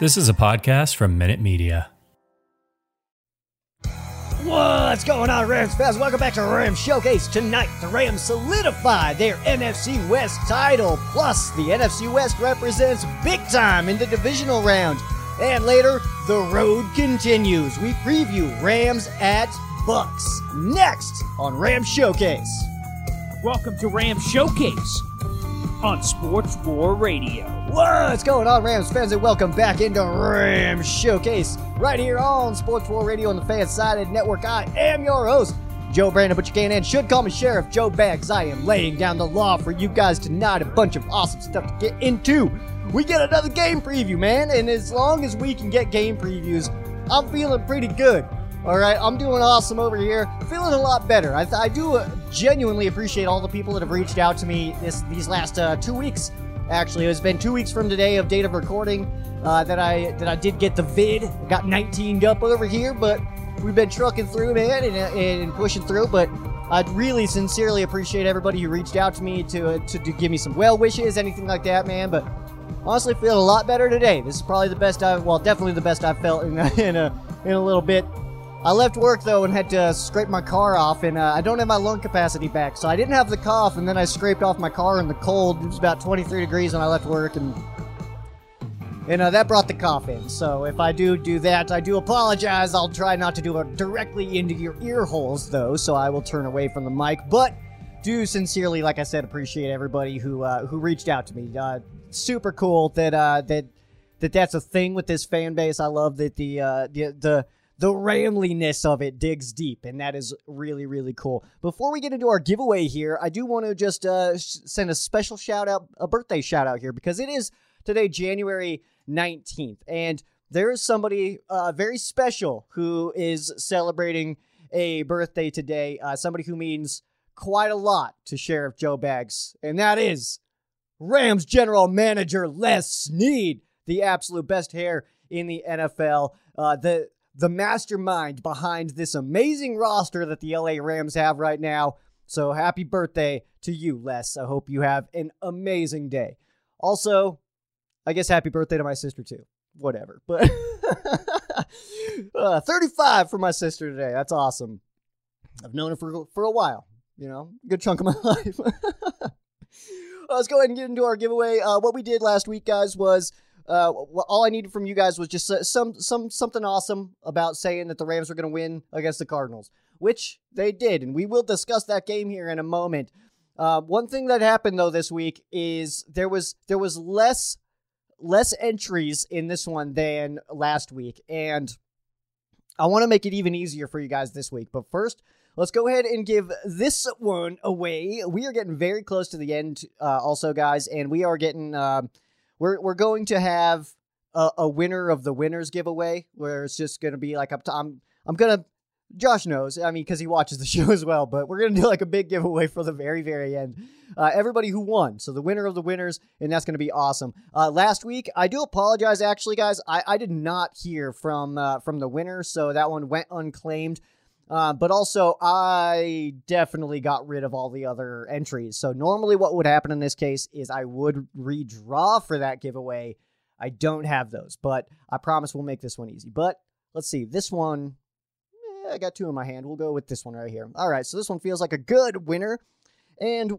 This is a podcast from Minute Media. What's going on, Rams fans? Welcome back to Rams Showcase. Tonight, the Rams solidify their NFC West title. Plus, the NFC West represents big time in the divisional round. And later, the road continues. We preview Rams at Bucks next on Rams Showcase. Welcome to Rams Showcase on Sports War Radio. What's going on, Rams fans, and welcome back into Rams Showcase right here on Sports War Radio on the Fan Sided Network. I am your host, Joe Brandon, but you can and should call me Sheriff Joe Bags. I am laying down the law for you guys tonight. A bunch of awesome stuff to get into. We get another game preview, man, and as long as we can get game previews, I'm feeling pretty good. All right, I'm doing awesome over here. Feeling a lot better. I, I do genuinely appreciate all the people that have reached out to me this these last uh, two weeks. Actually, it's been two weeks from today of date of recording uh, that I that I did get the vid. I got 19 up over here, but we've been trucking through, man, and, uh, and pushing through. But I'd really sincerely appreciate everybody who reached out to me to, uh, to to give me some well wishes, anything like that, man. But honestly, feel a lot better today. This is probably the best I've well, definitely the best I've felt in in a in a little bit. I left work though and had to scrape my car off, and uh, I don't have my lung capacity back, so I didn't have the cough. And then I scraped off my car in the cold. It was about 23 degrees when I left work, and and uh, that brought the cough in. So if I do do that, I do apologize. I'll try not to do it directly into your ear holes though, so I will turn away from the mic. But do sincerely, like I said, appreciate everybody who uh, who reached out to me. Uh, super cool that uh, that that that's a thing with this fan base. I love that the uh, the the the ramliness of it digs deep, and that is really, really cool. Before we get into our giveaway here, I do want to just uh, send a special shout out, a birthday shout out here, because it is today, January 19th, and there is somebody uh, very special who is celebrating a birthday today, uh, somebody who means quite a lot to Sheriff Joe Bags, and that is Rams General Manager Les Snead, the absolute best hair in the NFL. Uh, the the mastermind behind this amazing roster that the LA Rams have right now. So happy birthday to you, Les. I hope you have an amazing day. Also, I guess happy birthday to my sister too. Whatever. But uh, 35 for my sister today. That's awesome. I've known her for for a while. You know, good chunk of my life. let's go ahead and get into our giveaway. Uh, what we did last week, guys, was uh, all I needed from you guys was just some some something awesome about saying that the Rams were going to win against the Cardinals, which they did, and we will discuss that game here in a moment. Uh, one thing that happened though this week is there was there was less less entries in this one than last week, and I want to make it even easier for you guys this week. But first, let's go ahead and give this one away. We are getting very close to the end, uh, also, guys, and we are getting. Uh, we're we're going to have a, a winner of the winners giveaway where it's just going to be like up to, I'm I'm gonna Josh knows I mean because he watches the show as well but we're gonna do like a big giveaway for the very very end. Uh, everybody who won so the winner of the winners and that's gonna be awesome. Uh, last week I do apologize actually guys I, I did not hear from uh, from the winner so that one went unclaimed uh, but also, I definitely got rid of all the other entries. So normally, what would happen in this case is I would redraw for that giveaway. I don't have those, but I promise we'll make this one easy. But let's see, this one, eh, I got two in my hand. We'll go with this one right here. All right, so this one feels like a good winner, and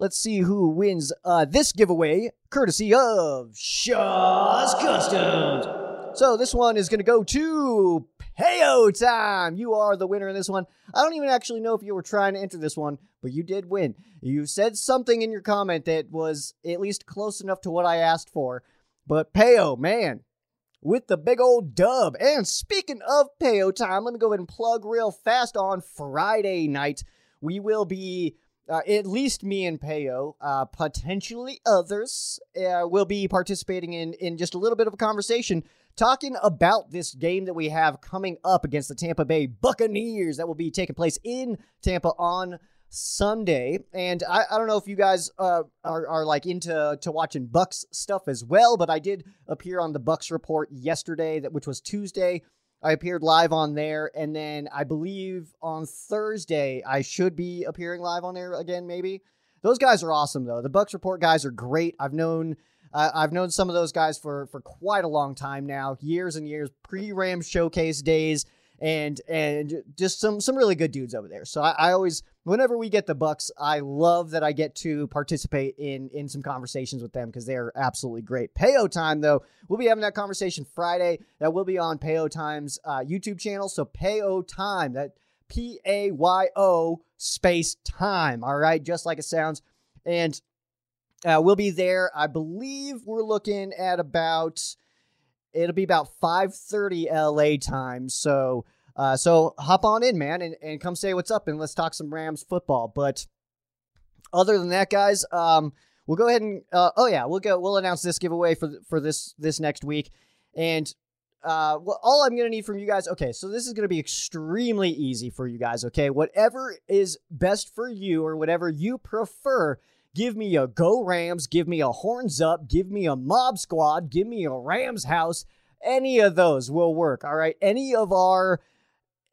let's see who wins uh, this giveaway, courtesy of Shaw's Customs. So this one is going to go to Payo time! You are the winner in this one. I don't even actually know if you were trying to enter this one, but you did win. You said something in your comment that was at least close enough to what I asked for. But Payo, man, with the big old dub. And speaking of Payo time, let me go ahead and plug real fast on Friday night. We will be uh, at least me and Payo, uh, potentially others, uh, will be participating in in just a little bit of a conversation talking about this game that we have coming up against the Tampa Bay Buccaneers that will be taking place in Tampa on Sunday. And I, I don't know if you guys uh, are, are like into to watching Bucks stuff as well, but I did appear on the Bucks report yesterday, that which was Tuesday. I appeared live on there, and then I believe on Thursday I should be appearing live on there again, maybe. Those guys are awesome though. The Bucks report guys are great. I've known Uh, I've known some of those guys for for quite a long time now, years and years, pre Ram Showcase days, and and just some some really good dudes over there. So I, I always, whenever we get the Bucks, I love that I get to participate in in some conversations with them because they are absolutely great. Payo time though, we'll be having that conversation Friday. That will be on Payo Time's uh, YouTube channel. So Payo Time that. P A Y O space time. All right, just like it sounds. And uh, we'll be there. I believe we're looking at about it'll be about 5:30 LA time. So uh, so hop on in, man, and, and come say what's up and let's talk some Rams football. But other than that, guys, um, we'll go ahead and uh, oh yeah, we'll go we'll announce this giveaway for for this this next week. And uh, well, all I'm gonna need from you guys. Okay, so this is gonna be extremely easy for you guys. Okay, whatever is best for you or whatever you prefer Give me a Go Rams, give me a Horns Up, give me a Mob Squad, give me a Rams House. Any of those will work. All right. Any of our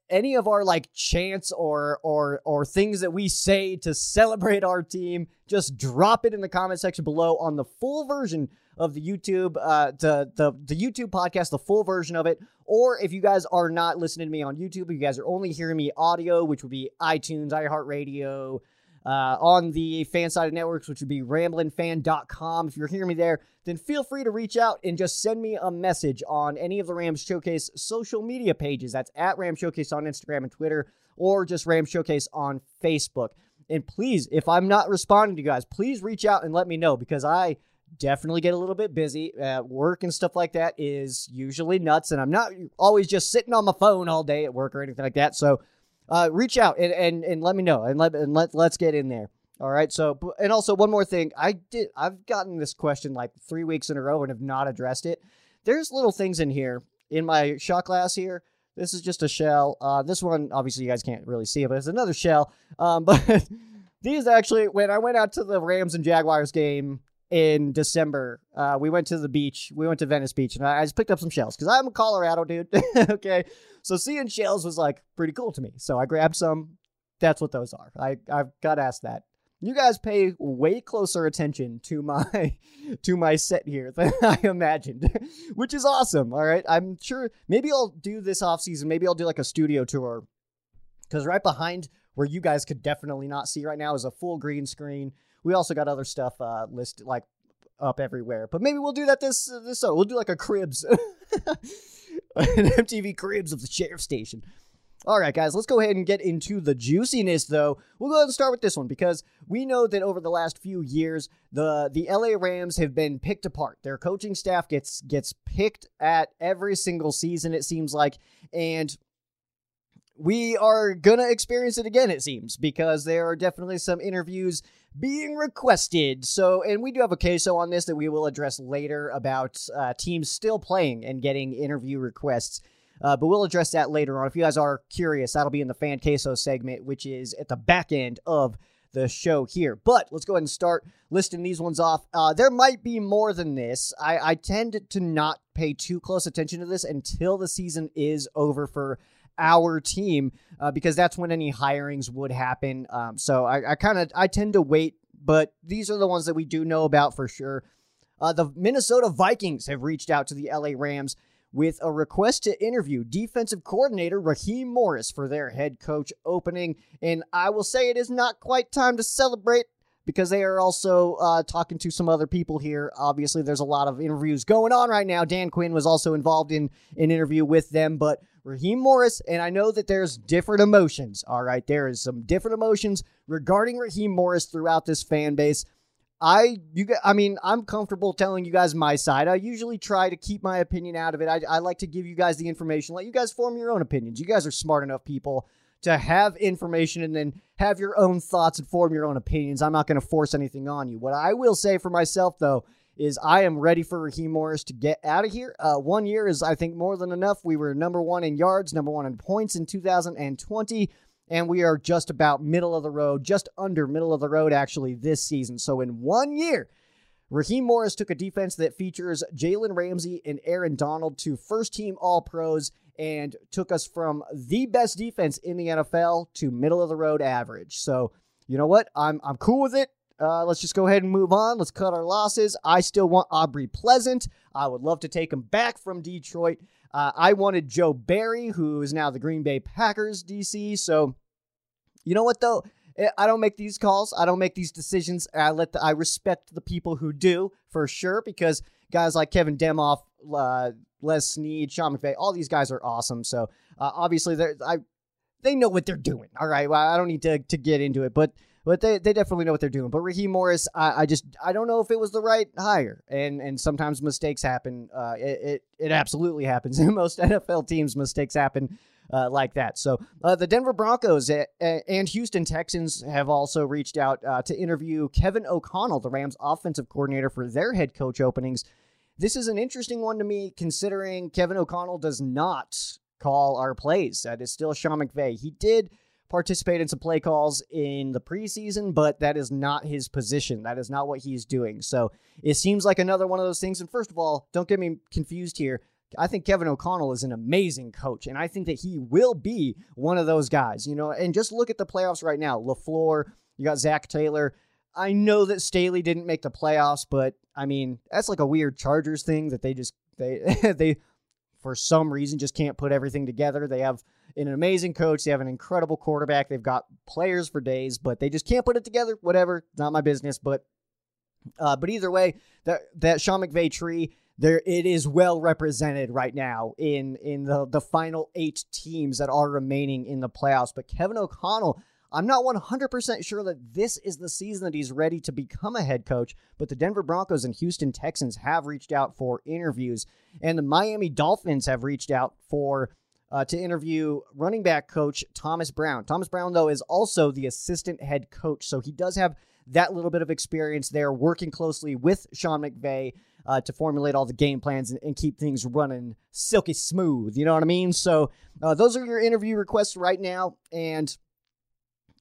any of our like chants or or or things that we say to celebrate our team, just drop it in the comment section below on the full version of the YouTube, uh, the the the YouTube podcast, the full version of it. Or if you guys are not listening to me on YouTube, you guys are only hearing me audio, which would be iTunes, iHeartRadio, uh, on the fan sided networks, which would be ramblinfan.com. If you're hearing me there, then feel free to reach out and just send me a message on any of the Rams Showcase social media pages. That's at Ram Showcase on Instagram and Twitter, or just Ram Showcase on Facebook. And please, if I'm not responding to you guys, please reach out and let me know because I definitely get a little bit busy. Uh, work and stuff like that is usually nuts, and I'm not always just sitting on my phone all day at work or anything like that. So uh, reach out and, and, and let me know and let and let let's get in there. All right. So and also one more thing, I did I've gotten this question like three weeks in a row and have not addressed it. There's little things in here in my shot glass here. This is just a shell. Uh, this one obviously you guys can't really see it, but it's another shell. Um, but these actually when I went out to the Rams and Jaguars game in December. Uh, we went to the beach. We went to Venice Beach, and I, I just picked up some shells because I'm a Colorado dude. okay, so seeing shells was like pretty cool to me. So I grabbed some. That's what those are. I I've got asked that. You guys pay way closer attention to my to my set here than I imagined, which is awesome. All right, I'm sure maybe I'll do this off season. Maybe I'll do like a studio tour because right behind where you guys could definitely not see right now is a full green screen we also got other stuff uh, listed like up everywhere. But maybe we'll do that this uh, this so we'll do like a cribs, an MTV cribs of the sheriff station. All right, guys, let's go ahead and get into the juiciness, though. We'll go ahead and start with this one because we know that over the last few years, the the LA Rams have been picked apart. Their coaching staff gets gets picked at every single season, it seems like, and we are gonna experience it again. It seems because there are definitely some interviews being requested. So, and we do have a queso on this that we will address later about uh, teams still playing and getting interview requests. Uh, but we'll address that later on. If you guys are curious, that'll be in the fan queso segment, which is at the back end of the show here. But let's go ahead and start listing these ones off. Uh, there might be more than this. I, I tend to not pay too close attention to this until the season is over for our team uh, because that's when any hirings would happen. Um, so I, I kind of I tend to wait, but these are the ones that we do know about for sure. Uh, the Minnesota Vikings have reached out to the LA Rams with a request to interview defensive coordinator Raheem Morris for their head coach opening. And I will say it is not quite time to celebrate because they are also uh, talking to some other people here. Obviously, there's a lot of interviews going on right now. Dan Quinn was also involved in an interview with them, but Raheem Morris, and I know that there's different emotions. All right, there is some different emotions regarding Raheem Morris throughout this fan base. I you I mean I'm comfortable telling you guys my side. I usually try to keep my opinion out of it. I, I like to give you guys the information, let you guys form your own opinions. You guys are smart enough people to have information and then have your own thoughts and form your own opinions. I'm not going to force anything on you. What I will say for myself though is I am ready for Raheem Morris to get out of here. Uh, one year is, I think, more than enough. We were number one in yards, number one in points in 2020, and we are just about middle of the road, just under middle of the road, actually, this season. So in one year, Raheem Morris took a defense that features Jalen Ramsey and Aaron Donald to first team All Pros and took us from the best defense in the NFL to middle of the road average. So, you know what? I'm I'm cool with it. Uh, let's just go ahead and move on. Let's cut our losses. I still want Aubrey Pleasant. I would love to take him back from Detroit. Uh, I wanted Joe Barry, who is now the Green Bay Packers DC. So, you know what though? Eh, I don't make these calls. I don't make these decisions. I let the, I respect the people who do for sure because guys like Kevin Demoff, uh, Les Snead, Sean McVay, all these guys are awesome. So uh, obviously they I they know what they're doing. All right, well, I don't need to to get into it, but but they, they definitely know what they're doing. But Raheem Morris, I, I just I don't know if it was the right hire, and and sometimes mistakes happen. Uh, it, it it absolutely happens. In most NFL teams, mistakes happen. Uh, like that. So uh, the Denver Broncos and Houston Texans have also reached out uh, to interview Kevin O'Connell, the Rams offensive coordinator, for their head coach openings. This is an interesting one to me, considering Kevin O'Connell does not call our plays. That is still Sean McVay. He did participate in some play calls in the preseason, but that is not his position. That is not what he's doing. So it seems like another one of those things. And first of all, don't get me confused here. I think Kevin O'Connell is an amazing coach, and I think that he will be one of those guys. You know, and just look at the playoffs right now. LaFleur, you got Zac Taylor. I know that Staley didn't make the playoffs, but I mean that's like a weird Chargers thing that they just they they for some reason just can't put everything together. They have an amazing coach. They have an incredible quarterback. They've got players for days, but they just can't put it together. Whatever, not my business. But uh, but either way, that that Sean McVay tree there it is well represented right now in in the the final eight teams that are remaining in the playoffs. But Kevin O'Connell. I'm not 100% sure that this is the season that he's ready to become a head coach, but the Denver Broncos and Houston Texans have reached out for interviews, and the Miami Dolphins have reached out for uh, to interview running back coach Thomas Brown. Thomas Brown, though, is also the assistant head coach, so he does have that little bit of experience there working closely with Sean McVay uh, to formulate all the game plans and, and, keep things running silky smooth. You know what I mean? So uh, those are your interview requests right now. And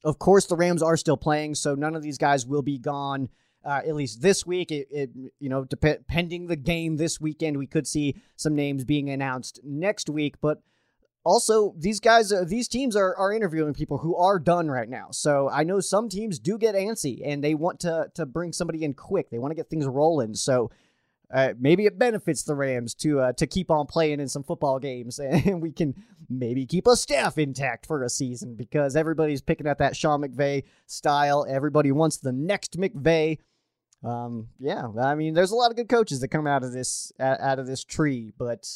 of course, the Rams are still playing, so none of these guys will be gone. Uh, at least this week, it, it you know, dep- pending the game this weekend, we could see some names being announced next week. But also these guys uh, these teams are, are interviewing people who are done right now. So i know some teams do get antsy and they want to to bring somebody in quick. They want to get things rolling. So uh, maybe it benefits the rams to uh, to keep on playing in some football games and we can maybe keep a staff intact for a season because everybody's picking at that sean mcvay style. Everybody wants the next mcvay. Um, yeah i mean there's a lot of good coaches that come out of this out of this tree but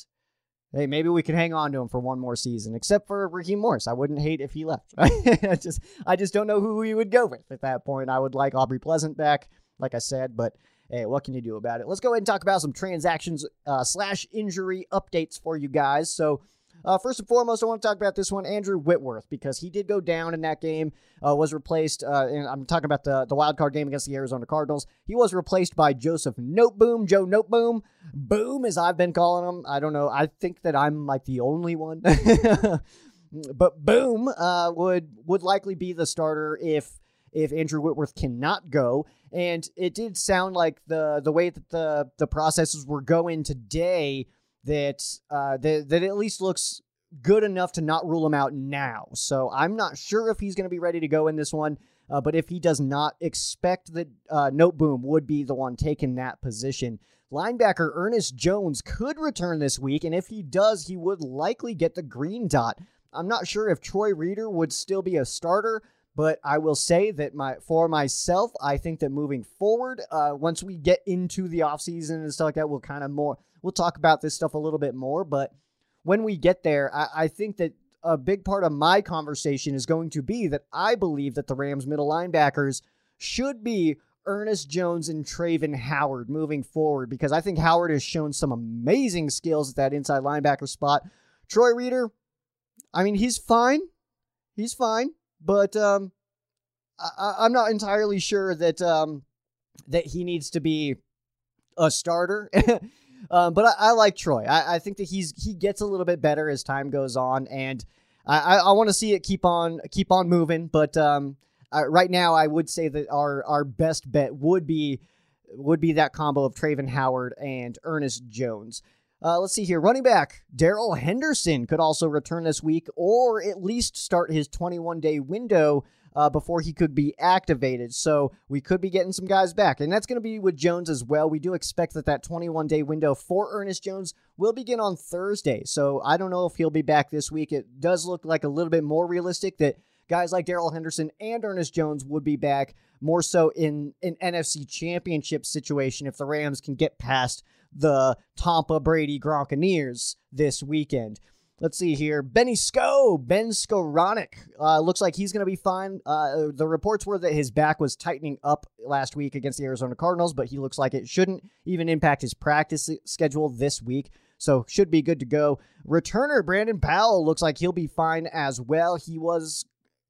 hey, maybe we can hang on to him for one more season, except for Raheem Morris. I wouldn't hate if he left. I just I just don't know who we would go with at that point. I would like Aubrey Pleasant back, like I said, but hey, what can you do about it? Let's go ahead and talk about some transactions uh, slash injury updates for you guys. So uh, first and foremost, I want to talk about this one, Andrew Whitworth, because he did go down in that game. Uh, was replaced, uh, and I'm talking about the the wild card game against the Arizona Cardinals. He was replaced by Joseph Noteboom, Joe Noteboom, Boom, as I've been calling him. I don't know. I think that I'm like the only one, but Boom uh, would would likely be the starter if if Andrew Whitworth cannot go. And it did sound like the the way that the the processes were going today that uh, that that at least looks good enough to not rule him out now. So I'm not sure if he's going to be ready to go in this one. Uh, but if he does not expect that uh, Noteboom would be the one taking that position, linebacker Ernest Jones could return this week, and if he does, he would likely get the green dot. I'm not sure if Troy Reeder would still be a starter, but I will say that my for myself, I think that moving forward, uh, once we get into the offseason and stuff like that, we'll kind of more we'll talk about this stuff a little bit more. But when we get there, I, I think that a big part of my conversation is going to be that I believe that the Rams middle linebackers should be Ernest Jones and Travin Howard moving forward because I think Howard has shown some amazing skills at that inside linebacker spot. Troy Reeder, I mean, he's fine. He's fine but um, I, am not entirely sure that um, that he needs to be a starter. um, but I, I, like Troy. I, I, think that he's he gets a little bit better as time goes on, and I, I want to see it keep on keep on moving. But um, uh, right now, I would say that our our best bet would be would be that combo of Travin Howard and Ernest Jones. Uh, let's see here. Running back Darrell Henderson could also return this week, or at least start his 21 day window uh, before he could be activated. So we could be getting some guys back. And that's going to be with Jones as well. We do expect that that 21 day window for Ernest Jones will begin on Thursday. So I don't know if he'll be back this week. It does look like a little bit more realistic that guys like Darrell Henderson and Ernest Jones would be back more so in an NFC championship situation if the Rams can get past the Tampa Brady Gronkaneers this weekend. Let's see here. Benny Sko, Ben Skowronek. Uh, looks like he's going to be fine. Uh, the reports were that his back was tightening up last week against the Arizona Cardinals, but he looks like it shouldn't even impact his practice schedule this week. So should be good to go. Returner Brandon Powell looks like he'll be fine as well. He was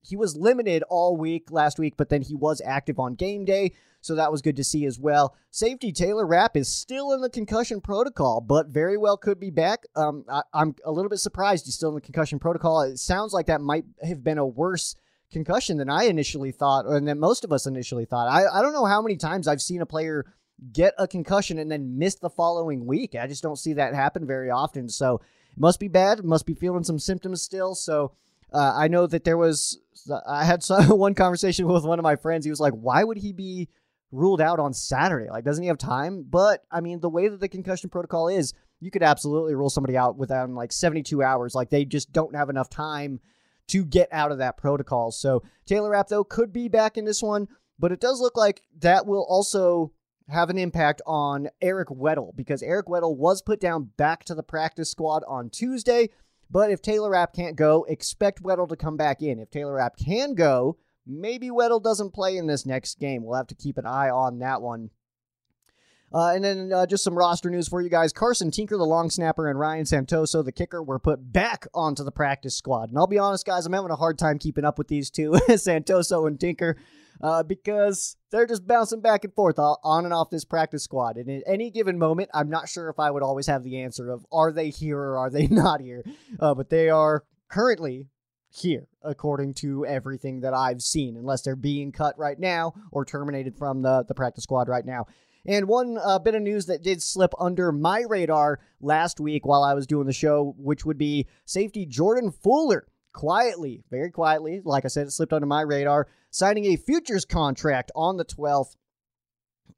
he was limited all week last week, but then he was active on game day. So that was good to see as well. Safety Taylor Rapp is still in the concussion protocol, but very well could be back. Um, I, am a little bit surprised he's still in the concussion protocol. It sounds like that might have been a worse concussion than I initially thought, and than most of us initially thought. I, I don't know how many times I've seen a player get a concussion and then miss the following week. I just don't see that happen very often. So it must be bad. Must be feeling some symptoms still. So uh, I know that there was. I had some, one conversation with one of my friends. He was like, "Why would he be ruled out on Saturday. Like, doesn't he have time? But I mean, the way that the concussion protocol is, you could absolutely rule somebody out within like 72 hours. Like, they just don't have enough time to get out of that protocol. So Taylor Rapp, though, could be back in this one, but it does look like that will also have an impact on Eric Weddle because Eric Weddle was put down back to the practice squad on Tuesday. But if Taylor Rapp can't go, expect Weddle to come back in. If Taylor Rapp can go, Maybe Weddle doesn't play in this next game. We'll have to keep an eye on that one. Uh, and then uh, just some roster news for you guys. Carson Tinker, the long snapper, and Ryan Santoso, the kicker, were put back onto the practice squad. And I'll be honest, guys, I'm having a hard time keeping up with these two, Santoso and Tinker, uh, because they're just bouncing back and forth on and off this practice squad. And at any given moment, I'm not sure if I would always have the answer of are they here or are they not here. Uh, but they are currently here, according to everything that I've seen, unless they're being cut right now or terminated from the, the practice squad right now. And one uh, bit of news that did slip under my radar last week while I was doing the show, which would be safety Jordan Fuller quietly, very quietly, like I said, it slipped under my radar, signing a futures contract on the 12th.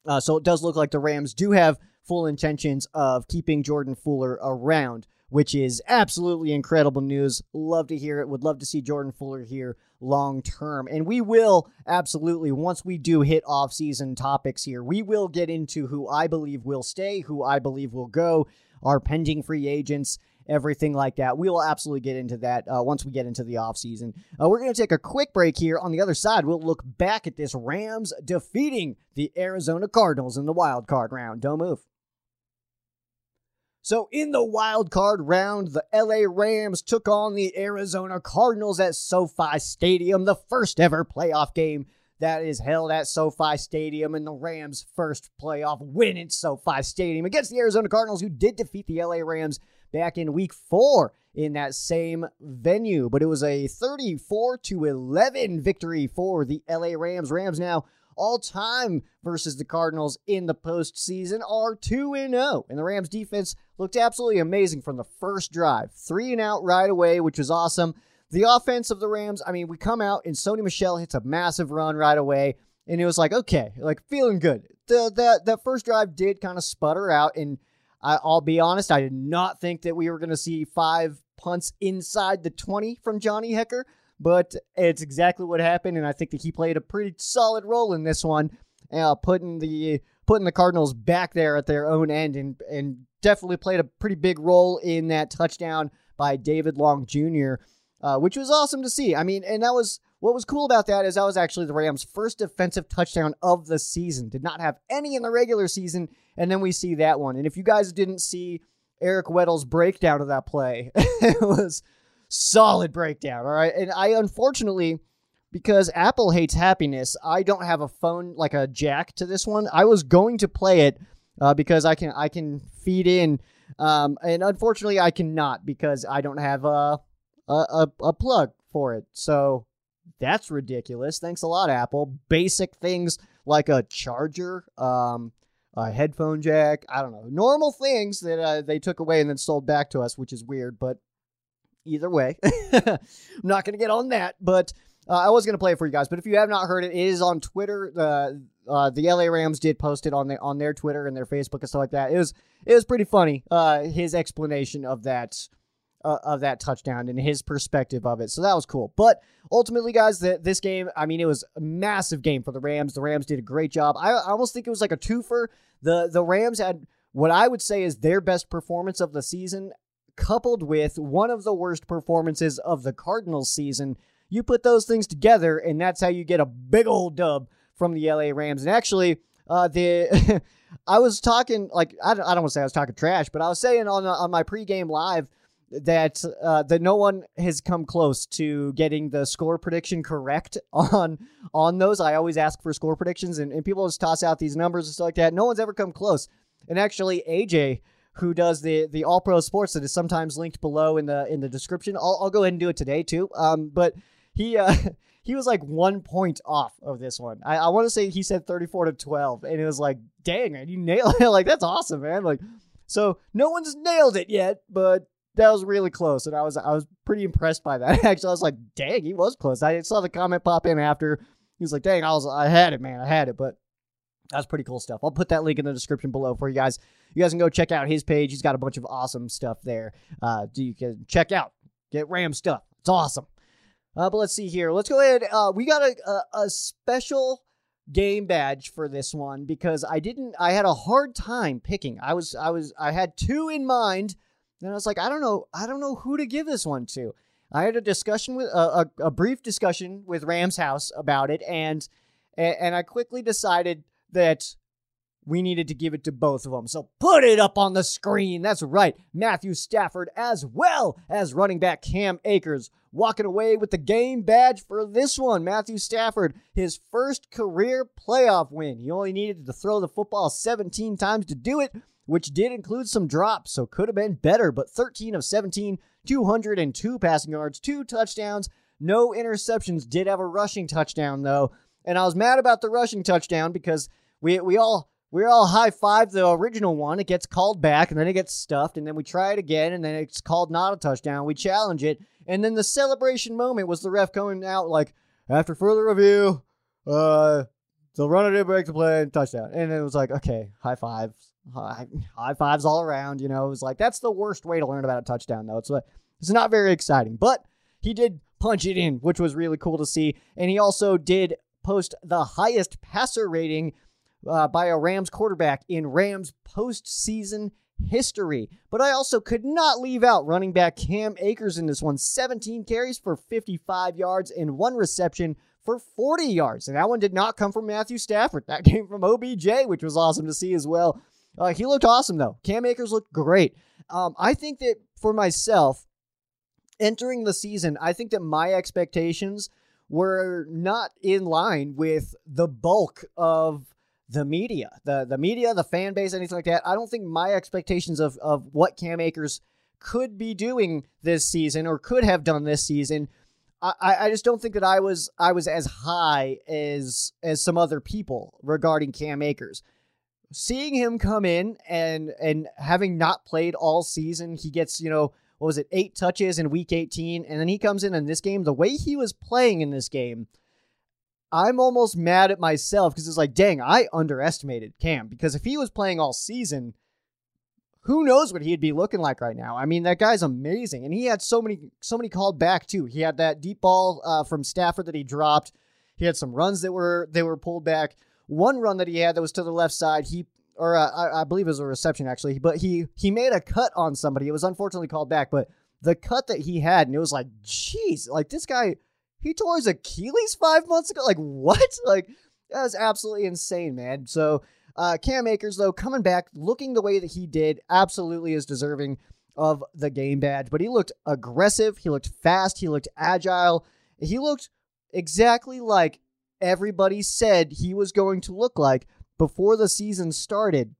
Uh, so it does look like the Rams do have full intentions of keeping Jordan Fuller around which is absolutely incredible news. Love to hear it. Would love to see Jordan Fuller here long term. And we will absolutely, once we do hit off season topics here, we will get into who I believe will stay, who I believe will go, our pending free agents. Everything like that. We will absolutely get into that uh, once we get into the offseason. Uh, we're going to take a quick break here. On the other side, we'll look back at this Rams defeating the Arizona Cardinals in the wild card round. Don't move. So in the wild card round, the LA Rams took on the Arizona Cardinals at SoFi Stadium, the first ever playoff game that is held at SoFi Stadium and the Rams' first playoff win in SoFi Stadium against the Arizona Cardinals, who did defeat the LA Rams back in week four in that same venue. But it was a 34 to 11 victory for the LA Rams. Rams now all time versus the Cardinals in the postseason are 2 0. And the Rams defense looked absolutely amazing from the first drive. Three and out right away, which was awesome. The offense of the Rams, I mean, we come out and Sony Michel hits a massive run right away. And it was like, okay, like feeling good. The that that first drive did kind of sputter out, and I, I'll be honest, I did not think that we were going to see five punts inside the 20 from Johnny Hekker, but it's exactly what happened, and I think that he played a pretty solid role in this one, uh, putting the putting the Cardinals back there at their own end, and and definitely played a pretty big role in that touchdown by David Long Jr., uh, which was awesome to see. I mean, and that was what was cool about that is that was actually the Rams' first defensive touchdown of the season. Did not have any in the regular season, and then we see that one. And if you guys didn't see Eric Weddle's breakdown of that play, it was solid breakdown. All right. And I unfortunately, because Apple hates happiness, I don't have a phone like a jack to this one. I was going to play it uh, because I can I can feed in, um, and unfortunately I cannot because I don't have a a, a plug for it. So that's ridiculous. Thanks a lot, Apple. Basic things like a charger, um, a headphone jack. I don't know, normal things that uh, they took away and then sold back to us, which is weird, but either way. I'm not going to get on that, but Uh, I was gonna play it for you guys, but if you have not heard it, it is on Twitter. Uh, the LA Rams did post it on the on their Twitter and their Facebook and stuff like that. It was it was pretty funny. Uh, his explanation of that uh, of that touchdown and his perspective of it. So that was cool. But ultimately, guys, the, this game, I mean, it was a massive game for the Rams. The Rams did a great job. I, I almost think it was like a twofer. The the Rams had what I would say is their best performance of the season, coupled with one of the worst performances of the Cardinals season. You put those things together, and that's how you get a big old dub from the LA Rams. And actually, uh, the I was talking like I don't, I don't want to say I was talking trash, but I was saying on on my pregame live that uh, that no one has come close to getting the score prediction correct on on those. I always ask for score predictions, and, and people just toss out these numbers and stuff like that. No one's ever come close. And actually, AJ, who does the the All Pro Sports, that is sometimes linked below in the in the description. I'll, I'll go ahead and do it today too. Um, but he uh he was like one point off of this one. I, I want to say he said 34 to 12, and it was like, dang, man, you nailed it. like, that's awesome, man. Like, so no one's nailed it yet, but that was really close, and I was I was pretty impressed by that. Actually, I was like, dang, he was close. I saw the comment pop in after. He was like, dang, I was I had it, man, I had it, but that's pretty cool stuff. I'll put that link in the description below for you guys. You guys can go check out his page. He's got a bunch of awesome stuff there. Uh, you can check out, get Ram stuff. It's awesome. Uh, but let's see here. Let's go ahead. Uh, we got a, a, a special game badge for this one because I didn't. I had a hard time picking. I was I was I had two in mind, and I was like, I don't know. I don't know who to give this one to. I had a discussion with a, a, a brief discussion with Rams House about it, and and I quickly decided that we needed to give it to both of them. So put it up on the screen. That's right. Matthew Stafford as well as running back Cam Akers walking away with the game badge for this one. Matthew Stafford, his first career playoff win. He only needed to throw the football 17 times to do it, which did include some drops, so could have been better, but 13 of 17, 202 passing yards, two touchdowns, no interceptions. Did have a rushing touchdown though. And I was mad about the rushing touchdown because we we all we all high five the original one. It gets called back, and then it gets stuffed, and then we try it again, and then it's called not a touchdown. We challenge it, and then the celebration moment was the ref coming out like, after further review, uh, the runner did break the play and touchdown, and it was like, okay, high fives, high, high fives all around. You know, it was like that's the worst way to learn about a touchdown, though. It's like, it's not very exciting, but he did punch it in, which was really cool to see, and he also did post the highest passer rating uh, by a Rams quarterback in Rams postseason history. But I also could not leave out running back Cam Akers in this one 17 carries for 55 yards and one reception for 40 yards. And that one did not come from Matthew Stafford. That came from OBJ, which was awesome to see as well. Uh, he looked awesome, though. Cam Akers looked great. Um, I think that for myself, entering the season, I think that my expectations were not in line with the bulk of the media, the the media, the fan base, anything like that. I don't think my expectations of of what Cam Akers could be doing this season or could have done this season. I, I just don't think that I was I was as high as as some other people regarding Cam Akers. Seeing him come in and and having not played all season, he gets, you know, what was it, eight touches in week 18, and then he comes in in this game. The way he was playing in this game, I'm almost mad at myself because it's like, dang, I underestimated Cam because if he was playing all season, who knows what he'd be looking like right now? I mean, that guy's amazing, and he had so many, so many called back too. He had that deep ball uh, from Stafford that he dropped. He had some runs that were they were pulled back. One run that he had that was to the left side. He or uh, I, I believe it was a reception actually, but he he made a cut on somebody. It was unfortunately called back, but the cut that he had, and it was like, jeez, like this guy he tore his Achilles five months ago. Like what? Like that was absolutely insane, man. So uh, Cam Akers though coming back, looking the way that he did, absolutely is deserving of the game badge. But he looked aggressive. He looked fast. He looked agile. He looked exactly like everybody said he was going to look like before the season started.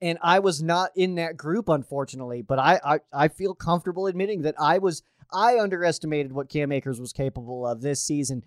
And I was not in that group, unfortunately. But I, I, I feel comfortable admitting that I was I underestimated what Cam Akers was capable of this season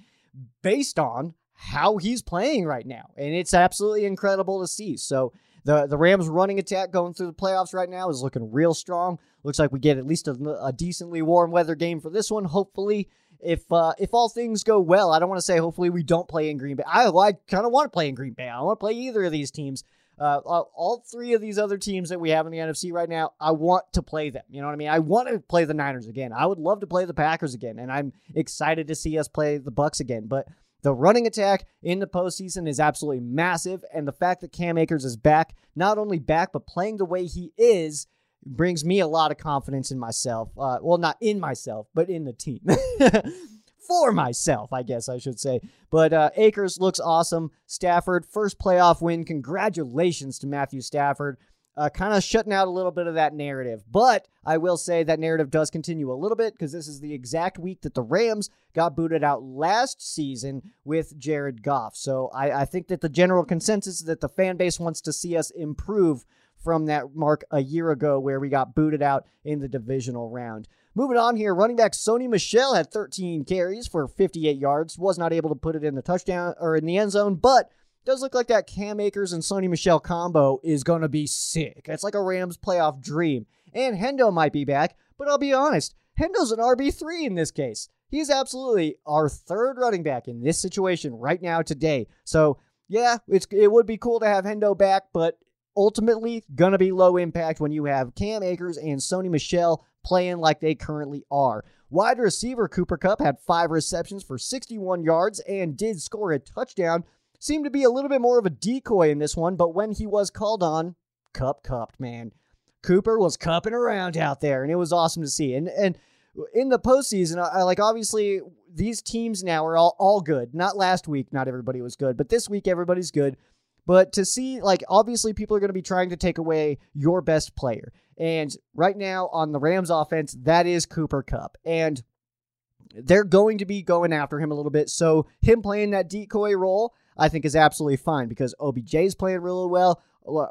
based on how he's playing right now. And it's absolutely incredible to see. So the, the Rams running attack going through the playoffs right now is looking real strong. Looks like we get at least a, a decently warm weather game for this one, hopefully. if uh, if all things go well, I don't want to say hopefully we don't play in Green Bay. I, I kind of want to play in Green Bay. I want to play either of these teams. Uh, all three of these other teams that we have in the NFC right now, I want to play them. You know what I mean? I want to play the Niners again. I would love to play the Packers again, and I'm excited to see us play the Bucks again. But the running attack in the postseason is absolutely massive, and the fact that Cam Akers is back, not only back but playing the way he is, brings me a lot of confidence in myself. Uh, well, not in myself, but in the team. For myself, I guess I should say. But uh, Akers looks awesome. Stafford, first playoff win. Congratulations to Matthew Stafford. Uh, kind of shutting out a little bit of that narrative. But I will say that narrative does continue a little bit because this is the exact week that the Rams got booted out last season with Jared Goff. So I, I think that the general consensus is that the fan base wants to see us improve from that mark a year ago where we got booted out in the divisional round. Moving on here, running back Sony Michel had 13 carries for 58 yards, was not able to put it in the touchdown or in the end zone, but does look like that Cam Akers and Sony Michel combo is going to be sick. It's like a Rams playoff dream. And Hendo might be back, but I'll be honest, Hendo's an RB3 in this case. He's absolutely our third running back in this situation right now today. So, yeah, it's it would be cool to have Hendo back, but ultimately going to be low impact when you have Cam Akers and Sony Michel playing like they currently are. Wide receiver Cooper Kupp had five receptions for 61 yards and did score a touchdown. Seemed to be a little bit more of a decoy in this one, but when he was called on, cup cupped, man. Cooper was cupping around out there, and it was awesome to see. And and in the postseason, I, like obviously these teams now are all, all good. Not last week, not everybody was good, but this week everybody's good. But to see, like, obviously, people are going to be trying to take away your best player. And right now on the Rams offense, that is Cooper Kupp. And they're going to be going after him a little bit. So him playing that decoy role, I think, is absolutely fine because OBJ is playing really well.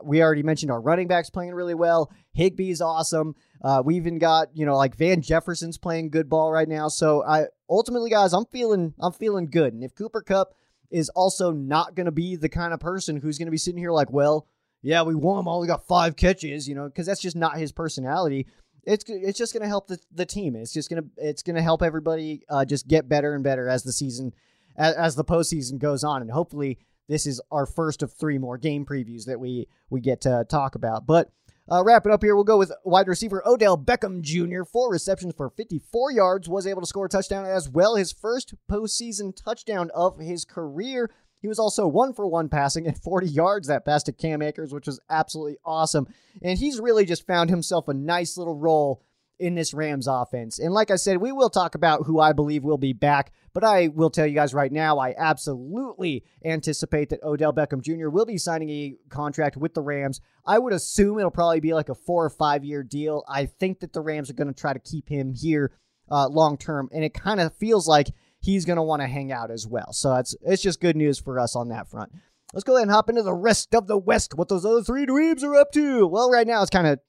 We already mentioned our running backs playing really well. Higbee's awesome. Uh, we even got you know like Van Jefferson's playing good ball right now. So I ultimately, guys, I'm feeling I'm feeling good. And if Cooper Kupp is also not going to be the kind of person who's going to be sitting here like, well, yeah, we won him. Only got five catches, you know, because that's just not his personality. It's it's just going to help the, the team. It's just gonna it's gonna help everybody uh, just get better and better as the season as, as the postseason goes on, and hopefully this is our first of three more game previews that we we get to talk about. But uh, wrap it up here. We'll go with wide receiver Odell Beckham Jr. Four receptions for 54 yards, was able to score a touchdown as well. His first postseason touchdown of his career. He was also one for one passing at 40 yards that pass to Cam Akers, which was absolutely awesome. And he's really just found himself a nice little role in this Rams offense. And like I said, we will talk about who I believe will be back, but I will tell you guys right now, I absolutely anticipate that Odell Beckham Jr. will be signing a contract with the Rams. I would assume it'll probably be like a four or five year deal. I think that the Rams are going to try to keep him here uh, long term, and it kind of feels like he's going to want to hang out as well. So it's it's just good news for us on that front. Let's go ahead and hop into the rest of the West. What those other three dweebs are up to? Well, right now it's kind of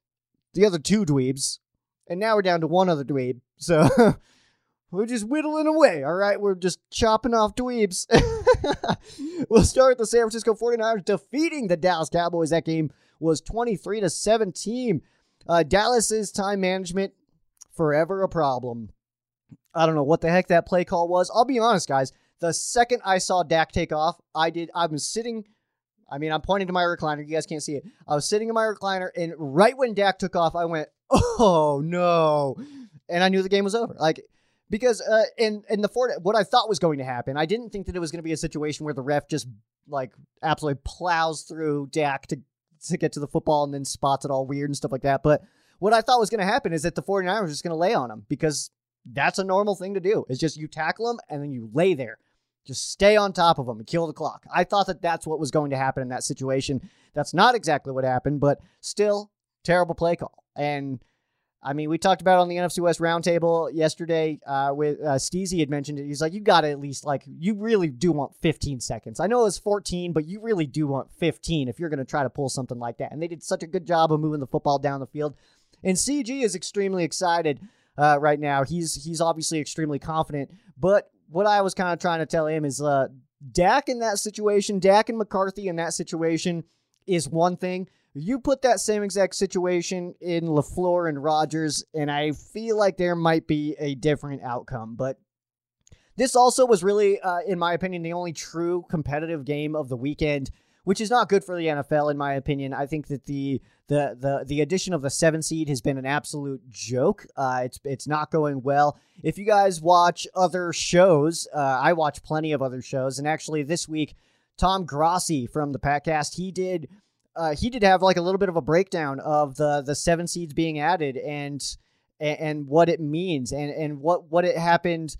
the other two dweebs and now we're down to one other dweeb. So we're just whittling away, all right? We're just chopping off dweebs. we'll start with the San Francisco 49ers defeating the Dallas Cowboys. That game was 23 to 17. Uh, Dallas's time management forever a problem. I don't know what the heck that play call was. I'll be honest, guys. The second I saw Dak take off, I did. I was sitting. I mean, I'm pointing to my recliner. You guys can't see it. I was sitting in my recliner, and right when Dak took off, I went, oh no, and I knew the game was over. Like because uh, in in the Ford, what I thought was going to happen, I didn't think that it was going to be a situation where the ref just like absolutely plows through Dak to to get to the football and then spots it all weird and stuff like that. But what I thought was going to happen is that the 49ers are just going to lay on him because that's a normal thing to do. It's just you tackle him and then you lay there. Just stay on top of him and kill the clock. I thought that that's what was going to happen in that situation. That's not exactly what happened, but still terrible play call. And I mean, we talked about it on the NFC West roundtable yesterday. Uh, with uh, Steezy had mentioned it. He's like, you got to at least like, you really do want 15 seconds. I know it was 14, but you really do want 15 if you're going to try to pull something like that. And they did such a good job of moving the football down the field. And CG is extremely excited uh, right now. He's he's obviously extremely confident. But what I was kind of trying to tell him is, uh, Dak in that situation, Dak and McCarthy in that situation is one thing you put that same exact situation in LaFleur and Rodgers, and I feel like there might be a different outcome. But This also was really, uh, in my opinion, the only true competitive game of the weekend, which is not good for the NFL, in my opinion. I think that the the the the addition of the seven seed has been an absolute joke. Uh, it's it's not going well. If you guys watch other shows, uh, I watch plenty of other shows, and actually this week, Tom Grossi from the Patcast, he did uh, he did have like a little bit of a breakdown of the the seven seeds being added and and, what it means and and what what it happened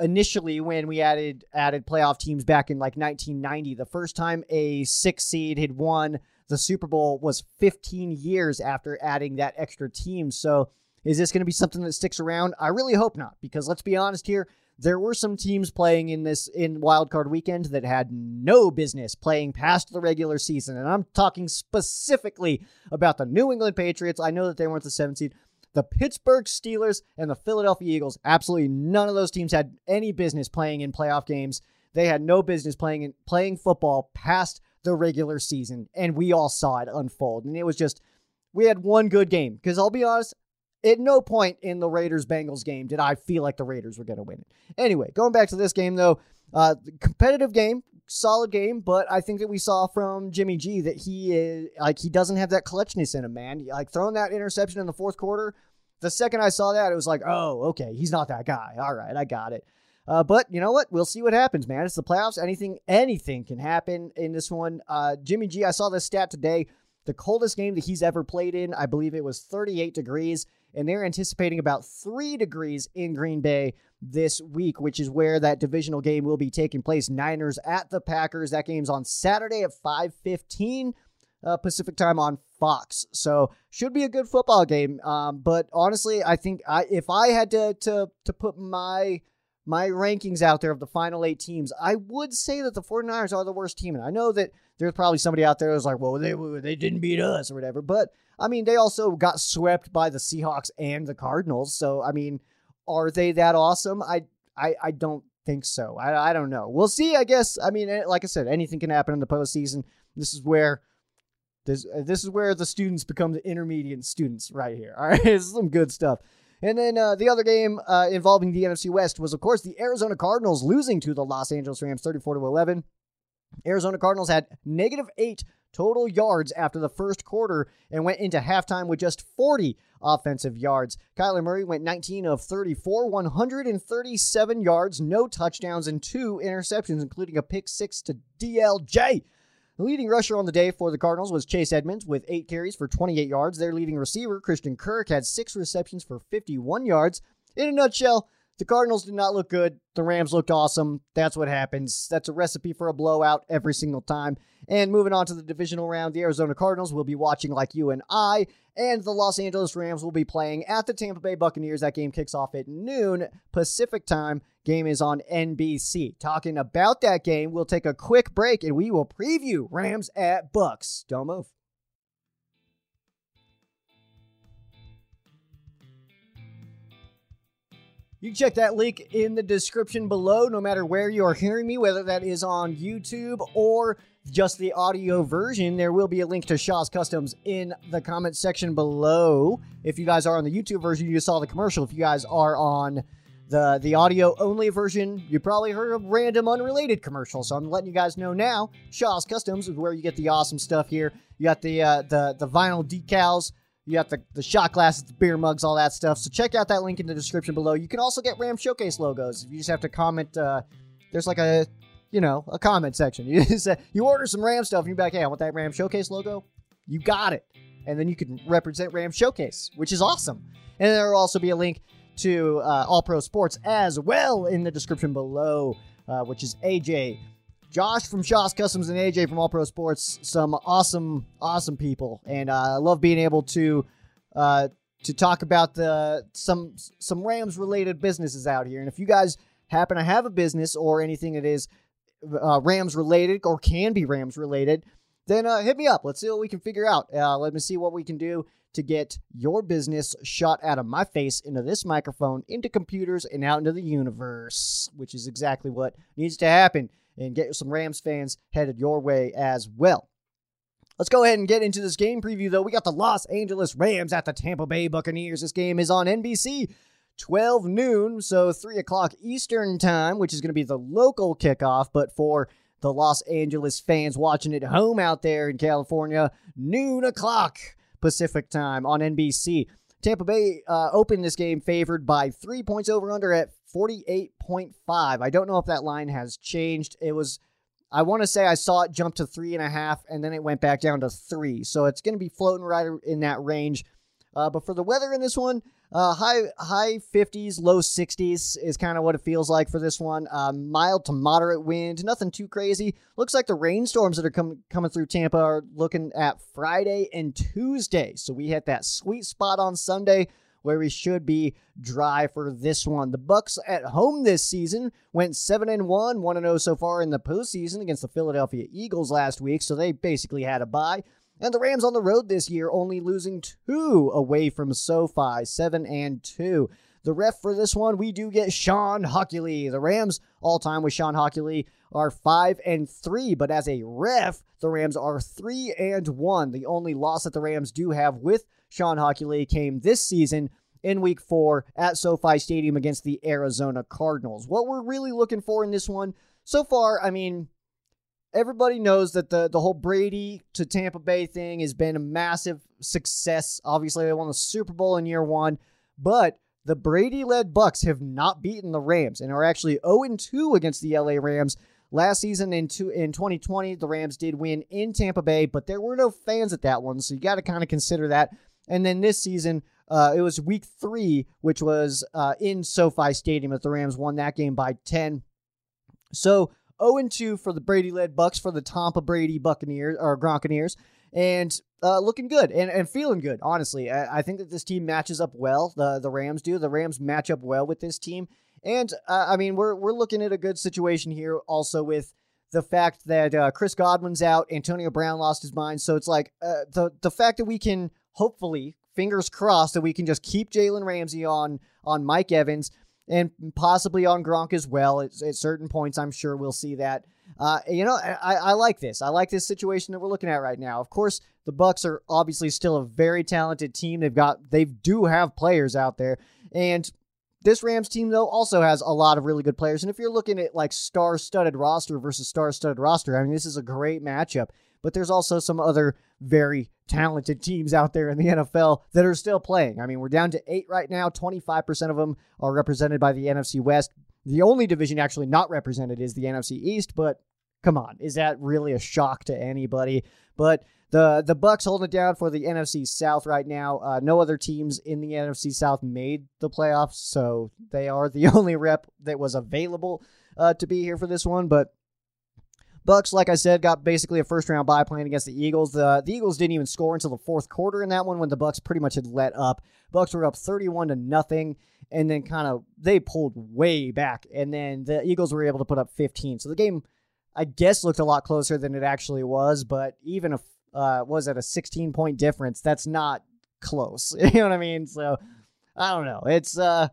initially when we added added playoff teams back in like 1990 the first time a six seed had won the super bowl was 15 years after adding that extra team. So is this going to be something that sticks around? I really hope not because let's be honest here there were some teams playing in this in wildcard weekend that had no business playing past the regular season and i'm talking specifically about the new england patriots i know that they weren't the seventh seed the Pittsburgh Steelers and the Philadelphia Eagles. Absolutely none of those teams had any business playing in playoff games. They had no business playing in, playing football past the regular season, and we all saw it unfold. And it was just we had one good game because I'll be honest, at no point in the Raiders Bengals game did I feel like the Raiders were going to win it. Anyway, going back to this game though, uh, competitive game, solid game, but I think that we saw from Jimmy G that he is like he doesn't have that clutchness in him, man. Like throwing that interception in the fourth quarter. The second I saw that, it was like, oh, okay, he's not that guy. All right, I got it. Uh, but you know what? We'll see what happens, man. It's the playoffs. Anything, anything can happen in this one. Uh, Jimmy G, I saw this stat today. The coldest game that he's ever played in, I believe it was 38 degrees, and they're anticipating about three degrees in Green Bay this week, which is where that divisional game will be taking place. Niners at the Packers. That game's on Saturday at 5:15 uh, Pacific time on Fox. So should be a good football game. Um, but honestly, I think I if I had to to to put my my rankings out there of the final eight teams, I would say that the 49ers are the worst team. And I know that there's probably somebody out there who's like, well, they they didn't beat us or whatever. But I mean, they also got swept by the Seahawks and the Cardinals. So I mean, are they that awesome? I I, I don't think so. I, I don't know. We'll see. I guess. I mean, eh, like I said, anything can happen in the postseason. This is where this uh, this is where the students become the intermediate students right here. All right, this is some good stuff. And then uh, the other game uh, involving the NFC West was, of course, the Arizona Cardinals losing to the Los Angeles Rams 34 to 11. Arizona Cardinals had negative eight total yards after the first quarter and went into halftime with just 40 offensive yards. Kyler Murray went 19 of 34, 137 yards, no touchdowns, and two interceptions, including a pick six to DLJ. The leading rusher on the day for the Cardinals was Chase Edmonds with eight carries for 28 yards. Their leading receiver, Christian Kirk, had six receptions for 51 yards. In a nutshell, the Cardinals did not look good. The Rams looked awesome. That's what happens. That's a recipe for a blowout every single time. And moving on to the divisional round, the Arizona Cardinals will be watching like you and I, and the Los Angeles Rams will be playing at the Tampa Bay Buccaneers. That game kicks off at noon Pacific time. Game is on NBC. Talking about that game, we'll take a quick break and we will preview Rams at Bucks. Don't move. You can check that link in the description below, no matter where you are hearing me, whether that is on YouTube or just the audio version. There will be a link to Shaw's Customs in the comment section below. If you guys are on the YouTube version, you saw the commercial. If you guys are on the the audio only version, you probably heard a random unrelated commercial. So I'm letting you guys know now. Shaw's Customs is where you get the awesome stuff here. You got the uh, the the vinyl decals you got the, the shot glasses, the beer mugs, all that stuff. So check out that link in the description below. You can also get Ram Showcase logos. If You just have to comment. Uh, there's like a, you know, a comment section. You just, you order some Ram stuff, and you're like, hey, I want that Ram Showcase logo. You got it, and then you can represent Ram Showcase, which is awesome. And there will also be a link to uh, All Pro Sports as well in the description below, uh, which is AJ Josh from Shaw's Customs and AJ from All Pro Sports, some awesome, awesome people, and uh, I love being able to uh, to talk about the some some Rams related businesses out here. And if you guys happen to have a business or anything that is uh, Rams related or can be Rams related, then uh, hit me up. Let's see what we can figure out. Uh, let me see what we can do to get your business shot out of my face into this microphone, into computers, and out into the universe, which is exactly what needs to happen and get some Rams fans headed your way as well. Let's go ahead and get into this game preview, though. We got the Los Angeles Rams at the Tampa Bay Buccaneers. This game is on NBC. 12 noon, so 3 o'clock Eastern time, which is going to be the local kickoff. But for the Los Angeles fans watching at home out there in California, noon o'clock Pacific time on NBC. Tampa Bay uh, opened this game favored by three points over under at 48.5. I don't know if that line has changed. It was, I want to say I saw it jump to three and a half and then it went back down to three. So it's going to be floating right in that range. Uh, but for the weather in this one, uh, high high 50s, low 60s is kind of what it feels like for this one. Uh, mild to moderate wind, nothing too crazy. Looks like the rainstorms that are com- coming through Tampa are looking at Friday and Tuesday. So we hit that sweet spot on Sunday where we should be dry for this one. The Bucks at home this season went 7 and 1, 1 and 0 so far in the postseason against the Philadelphia Eagles last week, so they basically had a bye. And the Rams on the road this year, only losing two away from SoFi, seven and two. The ref for this one, we do get Shawn Hochuli. The Rams all time with Shawn Hochuli are five and three, but as a ref, the Rams are three and one. The only loss that the Rams do have with Shawn Hochuli came this season in week four at SoFi Stadium against the Arizona Cardinals. What we're really looking for in this one so far, I mean, everybody knows that the the whole Brady to Tampa Bay thing has been a massive success. Obviously, they won the Super Bowl in year one, but the Brady-led Bucks have not beaten the Rams and are actually 0-2 against the LA Rams. Last season in 2020, the Rams did win in Tampa Bay, but there were no fans at that one, so you got to kind of consider that. And then this season, uh, it was Week Three, which was uh, in SoFi Stadium, that the Rams won that game by 10. So 0 2 for the Brady led Bucks for the Tampa Brady Buccaneers or Gronkaneers. And uh, looking good and, and feeling good, honestly. I, I, think that this team matches up well. The the Rams do. The Rams match up well with this team. And uh, I mean, we're we're looking at a good situation here also with the fact that uh, Chris Godwin's out, Antonio Brown lost his mind. So it's like uh, the the fact that we can hopefully, fingers crossed, that we can just keep Jalen Ramsey on on Mike Evans and possibly on Gronk as well. At, at certain points, I'm sure we'll see that. Uh, you know, I, I like this. I like this situation that we're looking at right now. Of course, the Bucks are obviously still a very talented team. They've got they do have players out there, and this Rams team though also has a lot of really good players. And if you're looking at like star-studded roster versus star-studded roster, I mean, this is a great matchup. But there's also some other very talented teams out there in the NFL that are still playing. I mean, we're down to eight right now. 25% of them are represented by the NFC West. The only division actually not represented is the NFC East, but come on, is that really a shock to anybody? But the the Bucks holding it down for the NFC South right now. Uh, no other teams in the NFC South made the playoffs, so they are the only rep that was available uh, to be here for this one. But Bucks, like I said, got basically a first round bye playing against the Eagles. The, the Eagles didn't even score until the fourth quarter in that one when the Bucks pretty much had let up. Bucks were up 31 to nothing and then kind of they pulled way back and then the Eagles were able to put up 15. So the game I guess looked a lot closer than it actually was, but even if uh was it a 16 point difference, that's not close. you know what I mean? So I don't know. It's uh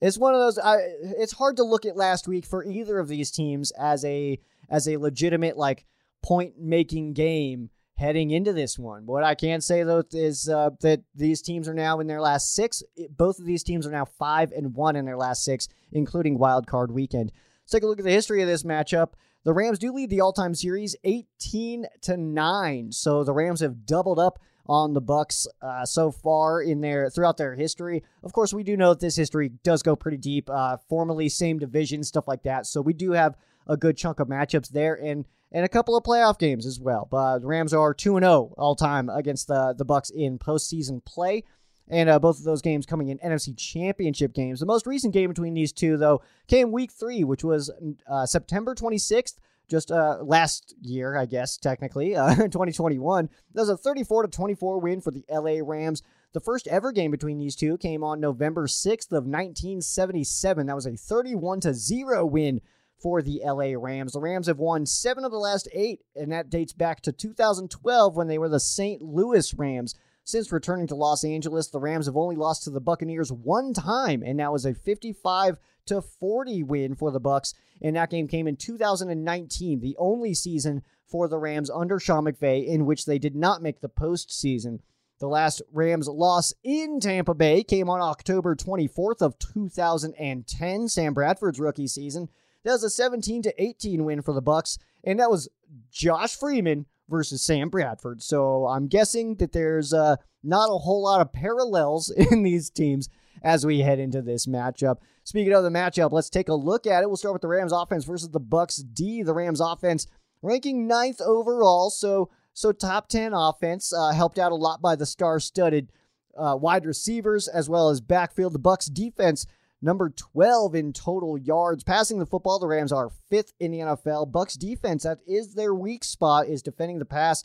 it's one of those I it's hard to look at last week for either of these teams as a as a legitimate like point making game heading into this one. What I can say though is uh, that these teams are now in their last six. Both of these teams are now five and one in their last six, including wild card weekend. Let's take a look at the history of this matchup. The Rams do lead the all-time series 18 to 9. So the Rams have doubled up on the Bucks uh, so far in their throughout their history. Of course, we do know that this history does go pretty deep. Uh, formerly same division, stuff like that. So we do have a good chunk of matchups there and and a couple of playoff games as well. But the Rams are 2 and 0 all time against the the Bucks in postseason play. And uh, both of those games coming in NFC Championship games. The most recent game between these two, though, came week three, which was uh, September 26th, just uh, last year, I guess, technically, uh, 2021. That was a 34 to 24 win for the LA Rams. The first ever game between these two came on November 6th of 1977. That was a 31 to 0 win for the LA Rams. The Rams have won seven of the last eight, and that dates back to 2012 when they were the St. Louis Rams. Since returning to Los Angeles, the Rams have only lost to the Buccaneers one time, and that was a 55 to 40 win for the Bucks. And that game came in 2019, the only season for the Rams under Sean McVay in which they did not make the postseason. The last Rams loss in Tampa Bay came on October 24th of 2010, Sam Bradford's rookie season. That was a 17 to 18 win for the Bucks, and that was Josh Freeman versus Sam Bradford. So I'm guessing that there's uh, not a whole lot of parallels in these teams as we head into this matchup. Speaking of the matchup, let's take a look at it. We'll start with the Rams offense versus the Bucks D. The Rams offense ranking ninth overall, so so top 10 offense, uh, helped out a lot by the star-studded uh, wide receivers as well as backfield. The Bucks defense number 12 in total yards passing the football. The Rams are fifth in the NFL. Bucks defense that is their weak spot is defending the pass.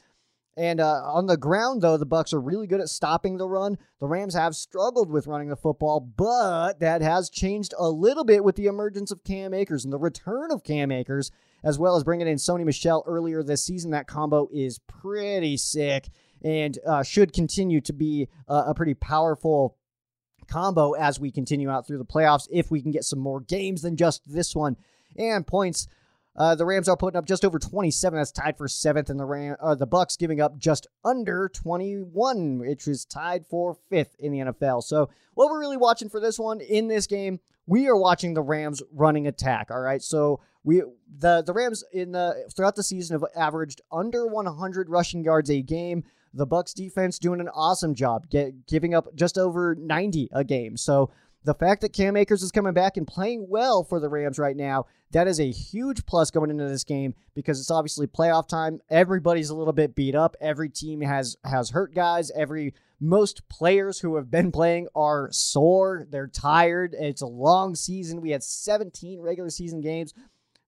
And uh, on the ground, though, the Bucks are really good at stopping the run. The Rams have struggled with running the football, but that has changed a little bit with the emergence of Cam Akers and the return of Cam Akers, as well as bringing in Sony Michel earlier this season. That combo is pretty sick and uh, should continue to be a pretty powerful combo as we continue out through the playoffs if we can get some more games than just this one. And points uh, the Rams are putting up just over 27. That's tied for seventh, and the Ram, uh, the Bucks giving up just under 21, which is tied for fifth in the NFL. So, what we're really watching for this one in this game, we are watching the Rams running attack. All right, so we the the Rams in the throughout the season have averaged under 100 rushing yards a game. The Bucks defense doing an awesome job, get, giving up just over 90 a game. So the fact that Cam Akers is coming back and playing well for the Rams right now, that is a huge plus going into this game because it's obviously playoff time. Everybody's a little bit beat up. Every team has has hurt guys. Every most players who have been playing are sore. They're tired. It's a long season. We had 17 regular season games.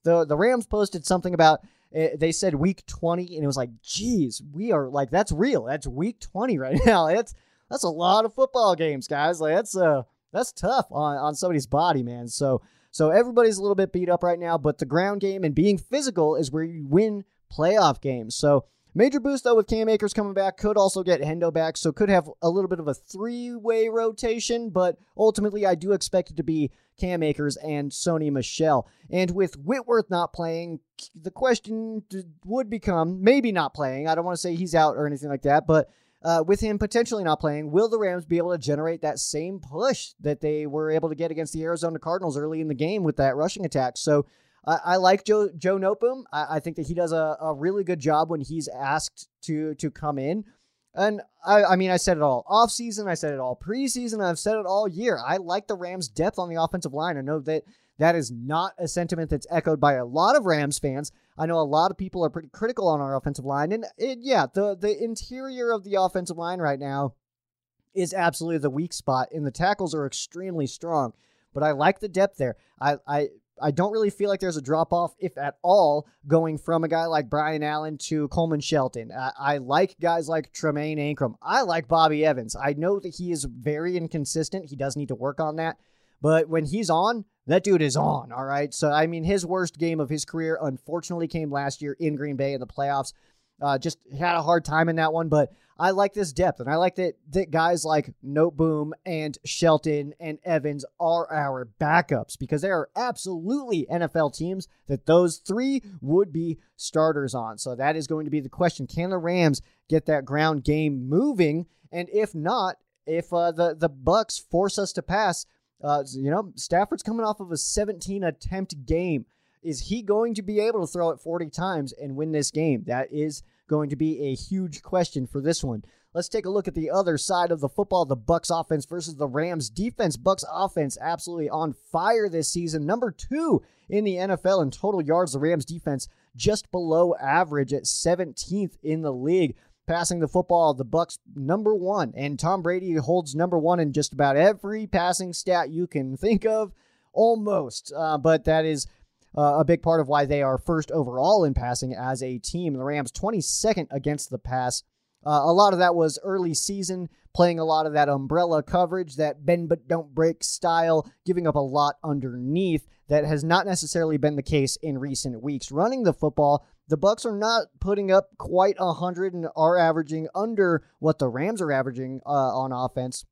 The the Rams posted something about eh, they said week 20 and it was like, "Geez, we are like that's real. That's week 20 right now. That's that's a lot of football games, guys. Like that's uh that's tough on, on somebody's body, man. So so everybody's a little bit beat up right now, but the ground game and being physical is where you win playoff games. So major boost though with Cam Akers coming back could also get Hendo back, so could have a little bit of a three-way rotation, but ultimately I do expect it to be Cam Akers and Sony Michel. And with Whitworth not playing, the question would become maybe not playing. I don't want to say he's out or anything like that, but uh, with him potentially not playing, will the Rams be able to generate that same push that they were able to get against the Arizona Cardinals early in the game with that rushing attack? So I, I like Joe Joe Noteboom. I, I, think that he does a, a really good job when he's asked to to come in. And I, I mean, I said it all off season. I said it all preseason. I've said it all year. I like the Rams' depth on the offensive line. I know that that is not a sentiment that's echoed by a lot of Rams fans. I know a lot of people are pretty critical on our offensive line, and it, yeah, the the interior of the offensive line right now is absolutely the weak spot, and the tackles are extremely strong. But I like the depth there. I I I don't really feel like there's a drop off, if at all, going from a guy like Brian Allen to Coleman Shelton. I, I, like guys like Tremayne Anchrum. I like Bobby Evans. I know that he is very inconsistent. He does need to work on that. But when he's on, that dude is on, all right? So, I mean, his worst game of his career, unfortunately, came last year in Green Bay in the playoffs. Uh, just had a hard time in that one, but I like this depth, and I like that that guys like Noteboom and Shelton and Evans are our backups because they are absolutely NFL teams that those three would be starters on. So that is going to be the question: Can the Rams get that ground game moving? And if not, if uh, the the Bucks force us to pass, uh, you know, Stafford's coming off of a 17 attempt game. Is he going to be able to throw it 40 times and win this game? That is going to be a huge question for this one. Let's take a look at the other side of the football, the Bucks offense versus the Rams defense. Bucks offense absolutely on fire this season. Number 2 in the NFL in total yards, the Rams defense just below average at 17th in the league passing the football, the Bucks number one, and Tom Brady holds number one in just about every passing stat you can think of, almost. Uh, but that is uh, a big part of why they are first overall in passing as a team. The Rams 22nd against the pass. Uh, a lot of that was early season, playing a lot of that umbrella coverage, that bend but don't break style, giving up a lot underneath. That has not necessarily been the case in recent weeks. Running the football, the Bucks are not putting up quite a hundred and are averaging under what the Rams are averaging uh, on offense.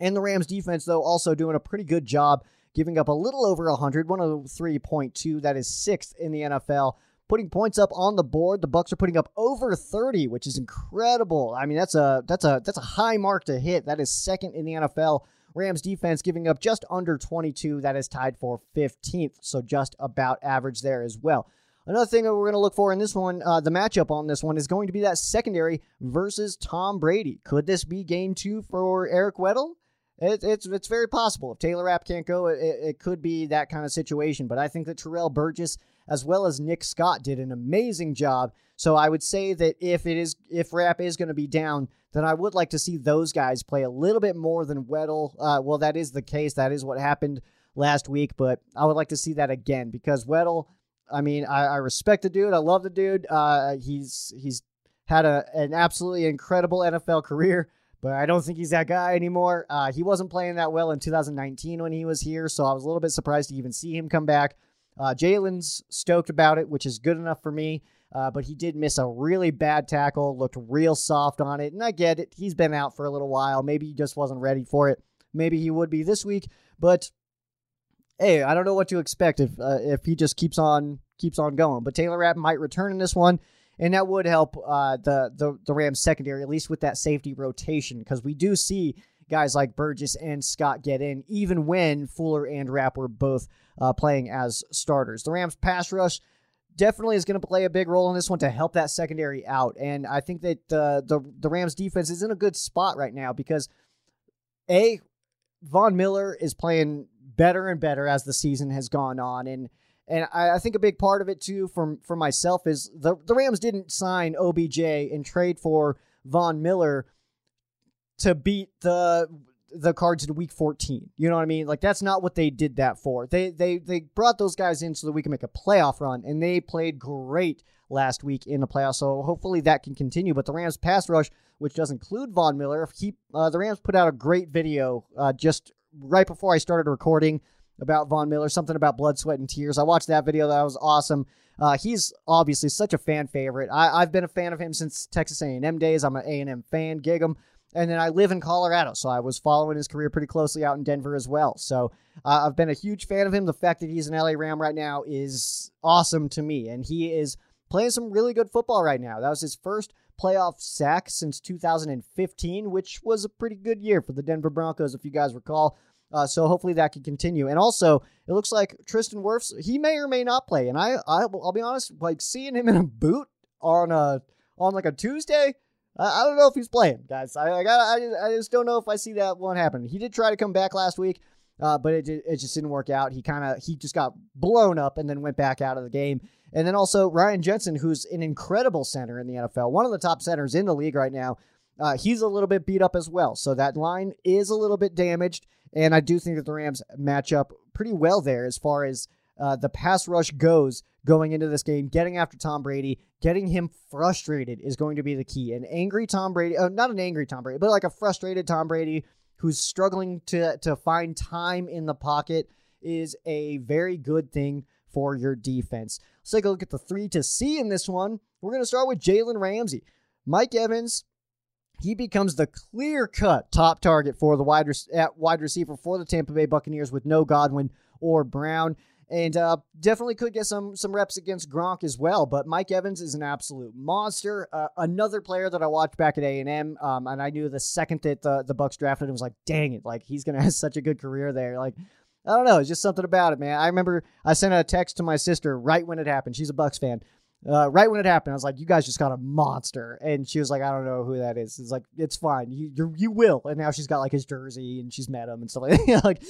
And the Rams defense, though, also doing a pretty good job, giving up a little over 100, 103.2. That is sixth in the NFL. putting points up on the board. The Bucks are putting up over 30, which is incredible. I mean, that's a that's a that's a high mark to hit. That is second in the NFL. Rams defense giving up just under 22. That is tied for 15th, so just about average there as well. Another thing that we're going to look for in this one, uh, the matchup on this one is going to be that secondary versus Tom Brady. Could this be game two for Eric Weddle? It, it's it's very possible. If Taylor Rapp can't go, it, it could be that kind of situation. But I think that Terrell Burgess as well as Nick Scott did an amazing job. So I would say that if it is if Rapp is going to be down, then I would like to see those guys play a little bit more than Weddle. Uh, well, that is the case. That is what happened last week, but I would like to see that again because Weddle. I mean, I, I respect the dude. I love the dude. Uh, he's he's had a an absolutely incredible NFL career, but I don't think he's that guy anymore. Uh, he wasn't playing that well in 2019 when he was here, so I was a little bit surprised to even see him come back. Uh, Jalen's stoked about it, which is good enough for me. Uh, but he did miss a really bad tackle, looked real soft on it. And I get it. He's been out for a little while. Maybe he just wasn't ready for it. Maybe he would be this week. But hey, I don't know what to expect if uh, if he just keeps on keeps on going. But Taylor Rapp might return in this one, and that would help uh, the the the Rams secondary at least with that safety rotation because we do see guys like Burgess and Scott get in, even when Fuller and Rapp were both uh, playing as starters. The Rams pass rush definitely is going to play a big role in this one to help that secondary out. And I think that uh, the the Rams defense is in a good spot right now because a Von Miller is playing better and better as the season has gone on, and and I, I think a big part of it too, for for myself, is the the Rams didn't sign OBJ and trade for Von Miller to beat the the cards in week 14. You know what I mean? Like that's not what they did that for. They they they brought those guys in so that we can make a playoff run and they played great last week in the playoffs. So hopefully that can continue. But the Rams pass rush, which does include Von Miller, he uh, the Rams put out a great video uh, just right before I started recording about Von Miller, something about blood, sweat, and tears. I watched that video. That was awesome. Uh, he's obviously such a fan favorite. I, have been a fan of him since Texas A&M days. I'm an A&M fan. Gig him. And then I live in Colorado, so I was following his career pretty closely out in Denver as well. So uh, I've been a huge fan of him. The fact that he's an LA Ram right now is awesome to me, and he is playing some really good football right now. That was his first playoff sack since 2015, which was a pretty good year for the Denver Broncos, if you guys recall. Uh, so hopefully that can continue. And also, it looks like Tristan Wirfs, he may or may not play. And I, I I'll be honest, like seeing him in a boot on a on like a Tuesday I, I don't know if he's playing, guys. I, I, got, I, I just don't know if I see that one happen. He did try to come back last week, uh, but it, it just didn't work out. He kind of he just got blown up and then went back out of the game. And then also Ryan Jensen, who's an incredible center in the NFL, one of the top centers in the league right now. Uh, he's a little bit beat up as well. So that line is a little bit damaged. And I do think that the Rams match up pretty well there as far as uh, the pass rush goes going into this game. Getting after Tom Brady, getting him frustrated is going to be the key. An angry Tom Brady, uh, not an angry Tom Brady, but like a frustrated Tom Brady who's struggling to to find time in the pocket is a very good thing for your defense. Let's take a look at the three to see in this one. We're going to start with Jalen Ramsey. Mike Evans, he becomes the clear cut top target for the wide, at wide receiver for the Tampa Bay Buccaneers with no Godwin or Brown and uh, definitely could get some some reps against Gronk as well. But Mike Evans is an absolute monster. Uh, another player that I watched back at A and M, um, and I knew the second that the the Bucks drafted him was like, dang it, like he's gonna have such a good career there. Like I don't know, it's just something about it, man. I remember I sent a text to my sister right when it happened. She's a Bucks fan. Uh, right when it happened, I was like, "You guys just got a monster," and she was like, "I don't know who that is." It's like, "It's fine, you you you will." And now she's got like his jersey and she's met him and stuff like that. like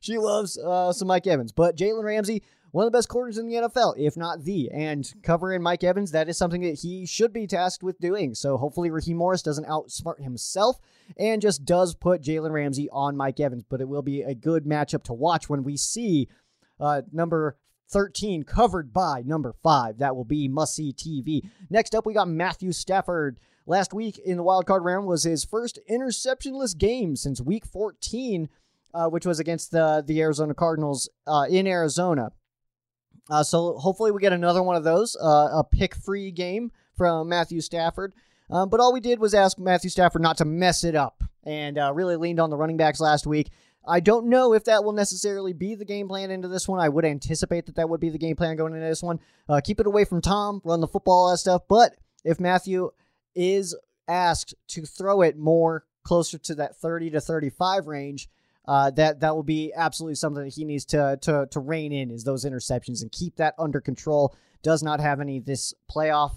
she loves uh, some Mike Evans. But Jalen Ramsey, one of the best corners in the NFL, if not the. And covering Mike Evans, that is something that he should be tasked with doing. So hopefully Raheem Morris doesn't outsmart himself and just does put Jalen Ramsey on Mike Evans. But it will be a good matchup to watch when we see uh, number 13 covered by number 5. That will be must see TV. Next up, we got Matthew Stafford. Last week in the wild card round was his first interceptionless game since week 14 uh, which was against the the Arizona Cardinals uh, in Arizona. Uh, so hopefully we get another one of those, uh, a pick free game from Matthew Stafford. Um, but all we did was ask Matthew Stafford not to mess it up, and uh, really leaned on the running backs last week. I don't know if that will necessarily be the game plan into this one. I would anticipate that that would be the game plan going into this one. Uh, keep it away from Tom, run the football, all that stuff. But if Matthew is asked to throw it more closer to that 30 to 35 range, uh, that that will be absolutely something that he needs to to to rein in is those interceptions and keep that under control. Does not have any this playoff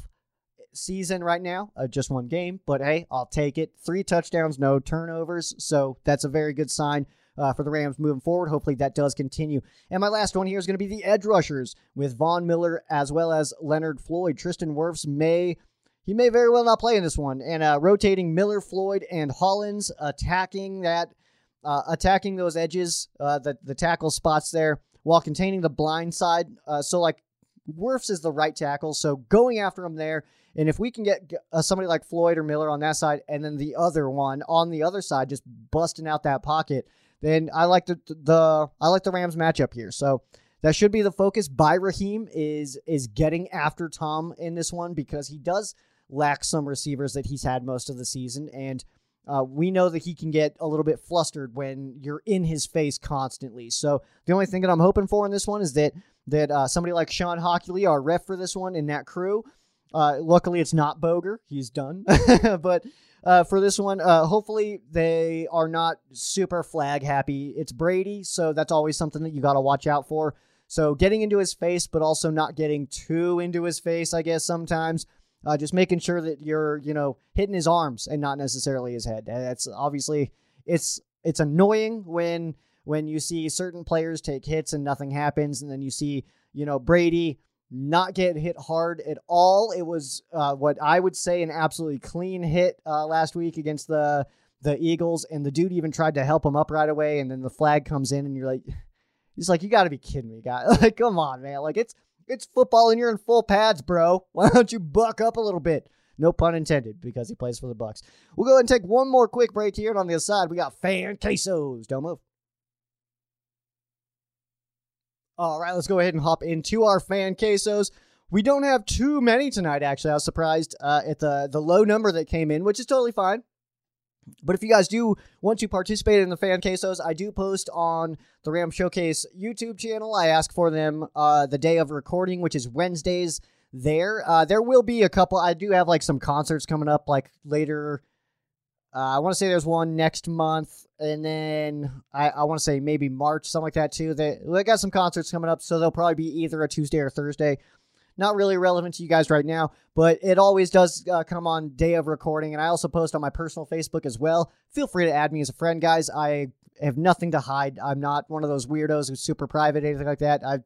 season right now, uh, just one game, but hey, I'll take it. Three touchdowns, no turnovers, so that's a very good sign. Uh, for the Rams moving forward. Hopefully that does continue. And my last one here is going to be the edge rushers with Von Miller as well as Leonard Floyd. Tristan Wirfs may he may very well not play in this one. And uh, rotating Miller, Floyd, and Hollins attacking that uh, attacking those edges, uh, the the tackle spots there while containing the blind side. Uh, so like Wirfs is the right tackle, so going after him there. And if we can get uh, somebody like Floyd or Miller on that side, and then the other one on the other side, just busting out that pocket, then I like the the I like the Rams matchup here. So that should be the focus. By Raheem is is getting after Tom in this one because he does lack some receivers that he's had most of the season, and uh, we know that he can get a little bit flustered when you're in his face constantly. So the only thing that I'm hoping for in this one is that that uh, somebody like Shawn Hochuli, our ref for this one, in that crew. Uh, luckily, it's not Boger; he's done. but uh, for this one. Uh, hopefully, they are not super flag happy. It's Brady, so that's always something that you got to watch out for. So, getting into his face, but also not getting too into his face, I guess, sometimes. Uh, just making sure that you're, you know, hitting his arms and not necessarily his head. That's obviously it's it's annoying when when you see certain players take hits and nothing happens, and then you see, you know, Brady not get hit hard at all. It was uh, what I would say an absolutely clean hit uh, last week against the the Eagles, and the dude even tried to help him up right away, and then the flag comes in, and you're like, he's like, you got to be kidding me, guy! Like, come on, man! Like it's it's football, and you're in full pads, bro. Why don't you buck up a little bit? No pun intended, because he plays for the Bucks. We'll go ahead and take one more quick break here, and on the other side, we got fan quesos. Don't move. All right, let's go ahead and hop into our fan quesos. We don't have too many tonight, actually. I was surprised uh, at the, the low number that came in, which is totally fine. But if you guys do want to participate in the fan quesos, I do post on the Ram Showcase YouTube channel. I ask for them uh, the day of recording, which is Wednesdays. There, uh, there will be a couple. I do have like some concerts coming up, like later. Uh, I want to say there's one next month, and then I, I want to say maybe March, something like that too. They they got some concerts coming up, so they'll probably be either a Tuesday or Thursday. Not really relevant to you guys right now, but it always does uh, come on day of recording, and I also post on my personal Facebook as well. Feel free to add me as a friend, guys. I have nothing to hide. I'm not one of those weirdos who's super private, anything like that. I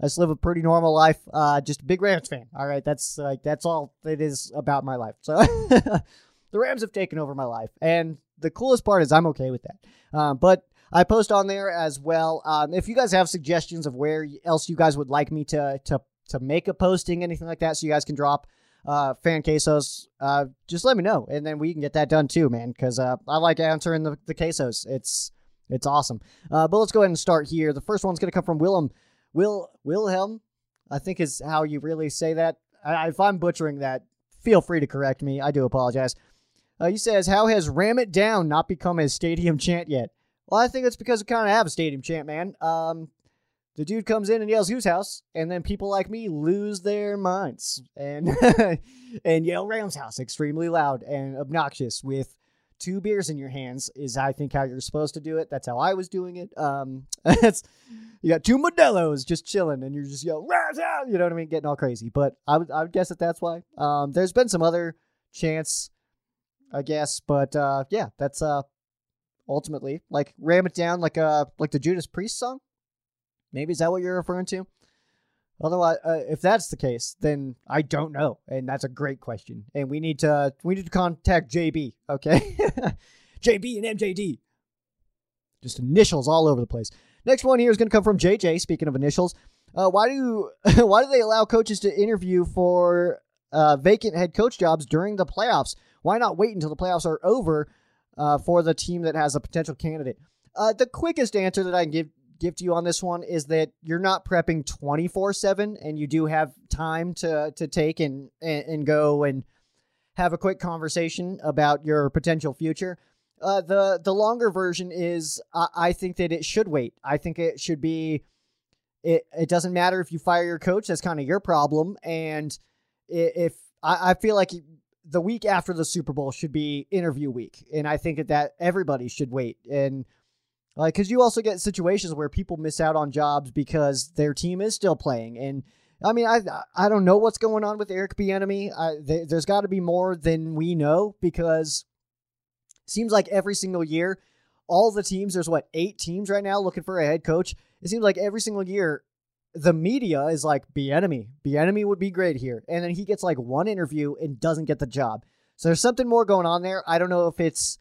I just live a pretty normal life. Uh, just a big Rams fan. All right, that's like that's all it is about my life. So the Rams have taken over my life, and the coolest part is I'm okay with that. Um, but I post on there as well. Um, if you guys have suggestions of where else you guys would like me to to to make a posting, anything like that, so you guys can drop uh, fan quesos, uh, just let me know, and then we can get that done too, man. Because uh, I like answering the, the quesos. It's it's awesome. Uh, but let's go ahead and start here. The first one's gonna come from Willem Will Wilhelm. I think is how you really say that. I, if I'm butchering that, feel free to correct me. I do apologize. Uh, he says, How has Ram It Down not become a stadium chant yet? Well, I think it's because we kind of have a stadium chant, man. Um, the dude comes in and yells whose house, and then people like me lose their minds and and yell Rams house extremely loud and obnoxious with two beers in your hands is I think how you're supposed to do it. That's how I was doing it. Um, it's you got two Modelo's just chilling, and you're just yelling Rams house, you know what I mean, getting all crazy. But I would I would guess that that's why. Um, there's been some other chants I guess. But uh, yeah, that's uh, ultimately like ram it down like uh like the Judas Priest song. Maybe is that what you're referring to? Otherwise, uh, if that's the case, then I don't know, and that's a great question. And we need to we need to contact JB. Okay, JB and MJD. Just initials all over the place. Next one here is going to come from JJ. Speaking of initials, uh, why do why do they allow coaches to interview for uh, vacant head coach jobs during the playoffs? Why not wait until the playoffs are over uh, for the team that has a potential candidate? Uh, the quickest answer that I can give give to you on this one is that you're not prepping 24 7 and you do have time to to take and, and, go and have a quick conversation about your potential future Uh, the the longer version is I, I think that it should wait. I think it should be. It it doesn't matter if you fire your coach. That's kind of your problem. And if I, I feel like the week after the Super Bowl should be interview week, and I think that, that everybody should wait. And like, because you also get situations where people miss out on jobs because their team is still playing. And I mean, I I don't know what's going on with Eric Bieniemy. There, there's got to be more than we know because seems like every single year, all the teams. There's what eight teams right now looking for a head coach. It seems like every single year, the media is like Bieniemy. Bieniemy would be great here, and then he gets like one interview and doesn't get the job. So there's something more going on there. I don't know if it's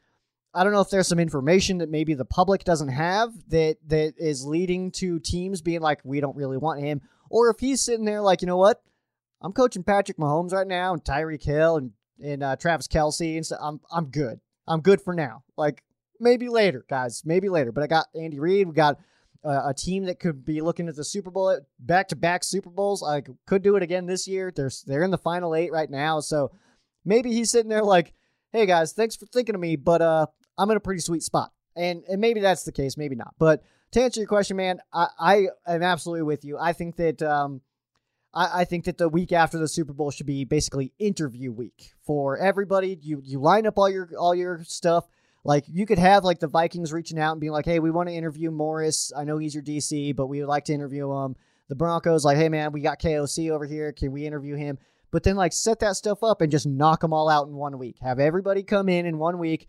I don't know if there's some information that maybe the public doesn't have that that is leading to teams being like, we don't really want him, or if he's sitting there like, you know what, I'm coaching Patrick Mahomes right now and Tyreek Hill and and uh, Travis Kelce and stuff. I'm I'm good. I'm good for now. Like maybe later, guys, maybe later. But I got Andy Reid. We got uh, a team that could be looking at the Super Bowl, back to back Super Bowls. I could do it again this year. They're they're in the final eight right now, so maybe he's sitting there like, hey guys, thanks for thinking of me, but uh, I'm in a pretty sweet spot. And and maybe that's the case, maybe not. But to answer your question, man, I, I am absolutely with you. I think that um, I, I think that the week after the Super Bowl should be basically interview week for everybody. You you line up all your all your stuff. Like you could have like the Vikings reaching out and being like, "Hey, we want to interview Morris. I know he's your DC, but we would like to interview him." The Broncos like, "Hey, man, we got KOC over here. Can we interview him?" But then like set that stuff up and just knock them all out in one week. Have everybody come in in one week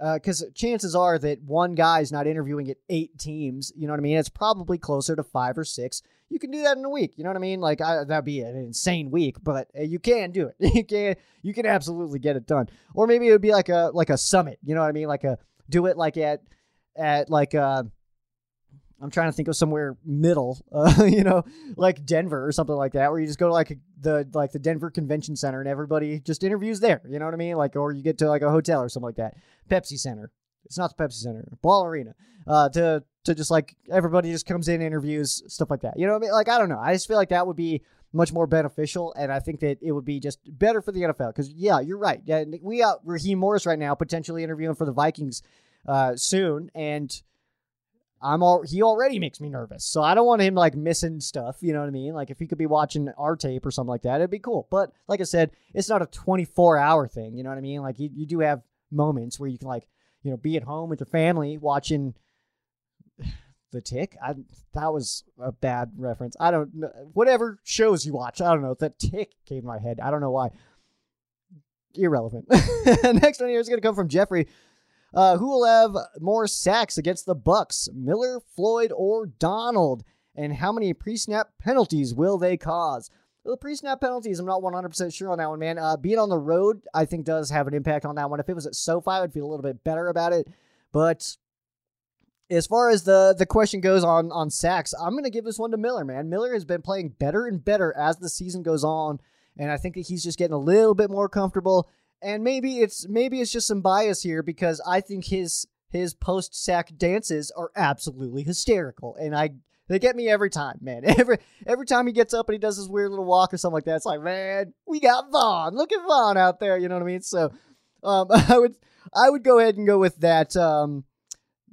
because chances are that one guy's not interviewing at eight teams. You know what I mean? It's probably closer to five or six. You can do that in a week. You know what I mean? Like I, that'd be an insane week, but uh, you can do it. You can you can absolutely get it done. Or maybe it would be like a like a summit. You know what I mean? Like a do it like at at like uh I'm trying to think of somewhere middle, uh, you know, like Denver or something like that, where you just go to like the like the Denver Convention Center and everybody just interviews there. You know what I mean? Like, or you get to like a hotel or something like that. Pepsi Center. It's not the Pepsi Center. Ball Arena. Uh, to to just like everybody just comes in, interviews, stuff like that. You know what I mean? Like I don't know. I just feel like that would be much more beneficial, and I think that it would be just better for the NFL. Because yeah, you're right. Yeah, we got Raheem Morris right now potentially interviewing for the Vikings uh, soon, and I'm all he already makes me nervous. So I don't want him like missing stuff, you know what I mean? Like if he could be watching our tape or something like that, it'd be cool. But like I said, it's not a 24 hour thing, you know what I mean? Like you, you do have moments where you can like, you know, be at home with your family watching the tick. I that was a bad reference. I don't know whatever shows you watch. I don't know. The tick came to my head. I don't know why. Irrelevant. Next one here is going to come from Jeffrey. Uh, who will have more sacks against the Bucks, Miller, Floyd, or Donald? And how many pre-snap penalties will they cause? The pre-snap penalties, I'm not 100% sure on that one, man. Uh, being on the road, I think does have an impact on that one. If it was at SoFi, I'd feel a little bit better about it. But as far as the the question goes on on sacks, I'm going to give this one to Miller, man. Miller has been playing better and better as the season goes on, and I think that he's just getting a little bit more comfortable and maybe it's maybe it's just some bias here because I think his his post sack dances are absolutely hysterical, and I they get me every time, man. Every every time he gets up and he does his weird little walk or something like that, it's like, man, we got Von. Look at Von out there. You know what I mean? So, um, I would I would go ahead and go with that um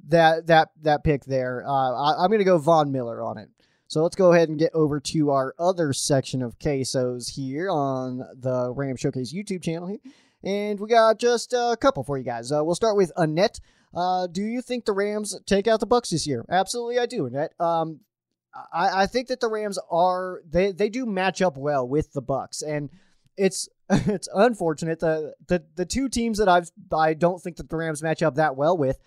that that that pick there. Uh, I, I'm gonna go Von Miller on it. So let's go ahead and get over to our other section of quesos here on the Ram Showcase YouTube channel here. And we got just a couple for you guys. Uh, we'll start with Annette. Uh, do you think the Rams take out the Bucks this year? Absolutely, I do, Annette. Um, I, I think that the Rams are they they do match up well with the Bucks, and it's it's unfortunate the the the two teams that I've I don't think that the Rams match up that well with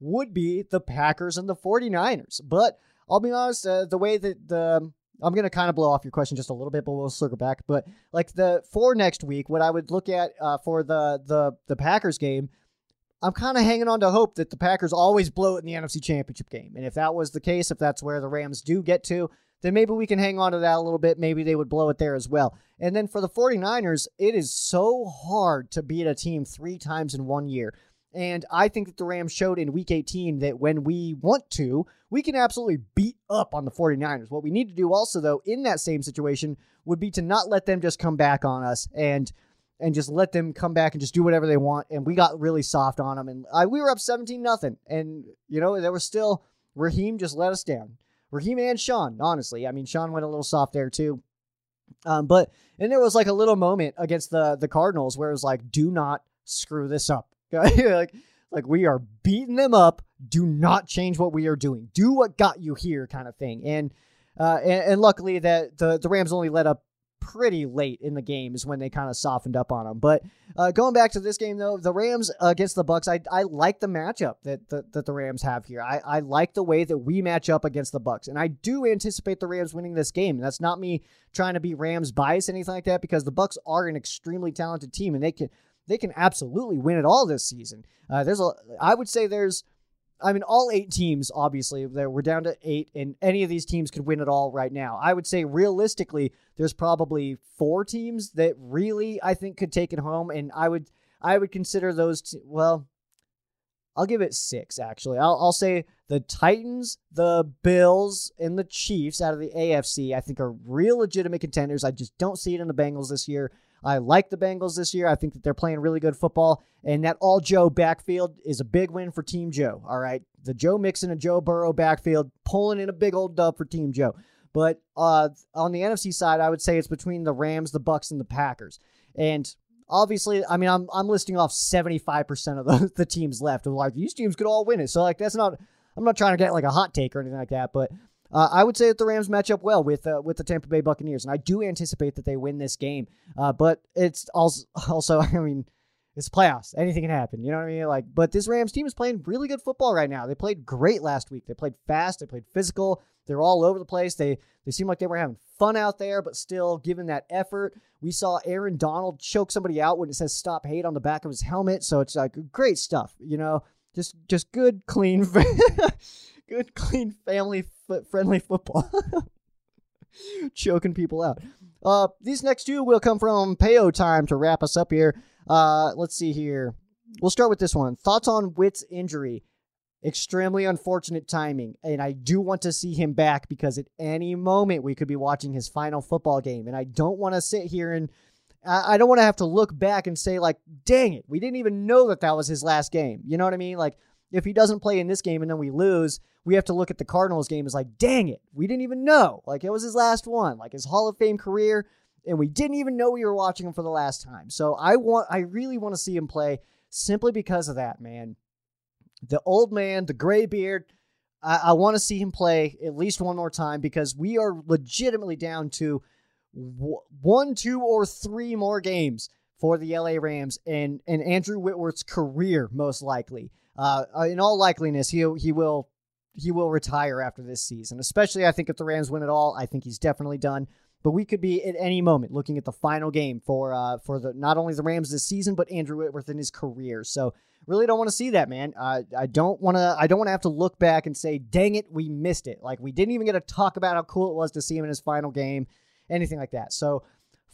would be the Packers and the 49ers. But I'll be honest, uh, the way that the I'm gonna kind of blow off your question just a little bit, but we'll circle back. But like the for next week, what I would look at uh, for the the the Packers game, I'm kind of hanging on to hope that the Packers always blow it in the NFC Championship game. And if that was the case, if that's where the Rams do get to, then maybe we can hang on to that a little bit. Maybe they would blow it there as well. And then for the 49ers, it is so hard to beat a team three times in one year. And I think that the Rams showed in week 18 that when we want to, we can absolutely beat up on the 49ers. What we need to do also, though, in that same situation would be to not let them just come back on us and and just let them come back and just do whatever they want. And we got really soft on them, and I, we were up seventeen nothing, and you know there was still Raheem just let us down. Raheem and Sean, honestly, I mean Sean went a little soft there too. Um, but and there was like a little moment against the the Cardinals where it was like, do not screw this up. like like we are beating them up. Do not change what we are doing. Do what got you here, kind of thing. And uh, and, and luckily that the the Rams only let up pretty late in the game is when they kind of softened up on them. But uh, going back to this game though, the Rams against the Bucks, I I like the matchup that that, that the Rams have here. I, I like the way that we match up against the Bucks, and I do anticipate the Rams winning this game. That's not me trying to be Rams biased or anything like that because the Bucks are an extremely talented team and they can they can absolutely win it all this season. Uh, there's a I would say there's I mean, all eight teams, obviously, that we're down to eight, and any of these teams could win it all right now. I would say realistically, there's probably four teams that really I think could take it home, and I would I would consider those. T- well, I'll give it six actually. I'll I'll say the Titans, the Bills, and the Chiefs out of the AFC. I think are real legitimate contenders. I just don't see it in the Bengals this year. I like the Bengals this year. I think that they're playing really good football. And that all Joe backfield is a big win for Team Joe. All right. The Joe Mixon and Joe Burrow backfield pulling in a big old dub for Team Joe. But uh, on the NFC side, I would say it's between the Rams, the Bucs, and the Packers. And obviously, I mean, I'm I'm listing off 75% of the, the teams left. Like these teams could all win it. So like that's not I'm not trying to get like a hot take or anything like that, but uh, I would say that the Rams match up well with uh, with the Tampa Bay Buccaneers, and I do anticipate that they win this game. Uh, but it's also also I mean it's playoffs. Anything can happen. You know what I mean? Like, but this Rams team is playing really good football right now. They played great last week. They played fast. They played physical. They're all over the place. They they seem like they were having fun out there, but still giving that effort. We saw Aaron Donald choke somebody out when it says "Stop Hate" on the back of his helmet. So it's like great stuff. You know, just just good, clean, good, clean, family friendly football. Choking people out. Uh, these next two will come from Payo time to wrap us up here. Uh, let's see here. We'll start with this one. Thoughts on Whit's injury? Extremely unfortunate timing, and I do want to see him back because at any moment we could be watching his final football game, and I don't want to sit here and I don't want to have to look back and say like, "Dang it, we didn't even know that that was his last game." You know what I mean? Like, if he doesn't play in this game and then we lose, we have to look at the Cardinals game as like, dang it, we didn't even know. Like it was his last one, like his Hall of Fame career, and we didn't even know we were watching him for the last time. So I want, I really want to see him play simply because of that, man. The old man, the gray beard. I, I want to see him play at least one more time because we are legitimately down to w- one, two, or three more games for the LA Rams and and Andrew Whitworth's career most likely. Uh, in all likeliness, he he will he will retire after this season. Especially, I think if the Rams win it all, I think he's definitely done. But we could be at any moment looking at the final game for uh, for the not only the Rams this season, but Andrew Whitworth in his career. So really don't want to see that, man. Uh, I don't want to. I don't want to have to look back and say, "Dang it, we missed it." Like we didn't even get to talk about how cool it was to see him in his final game, anything like that. So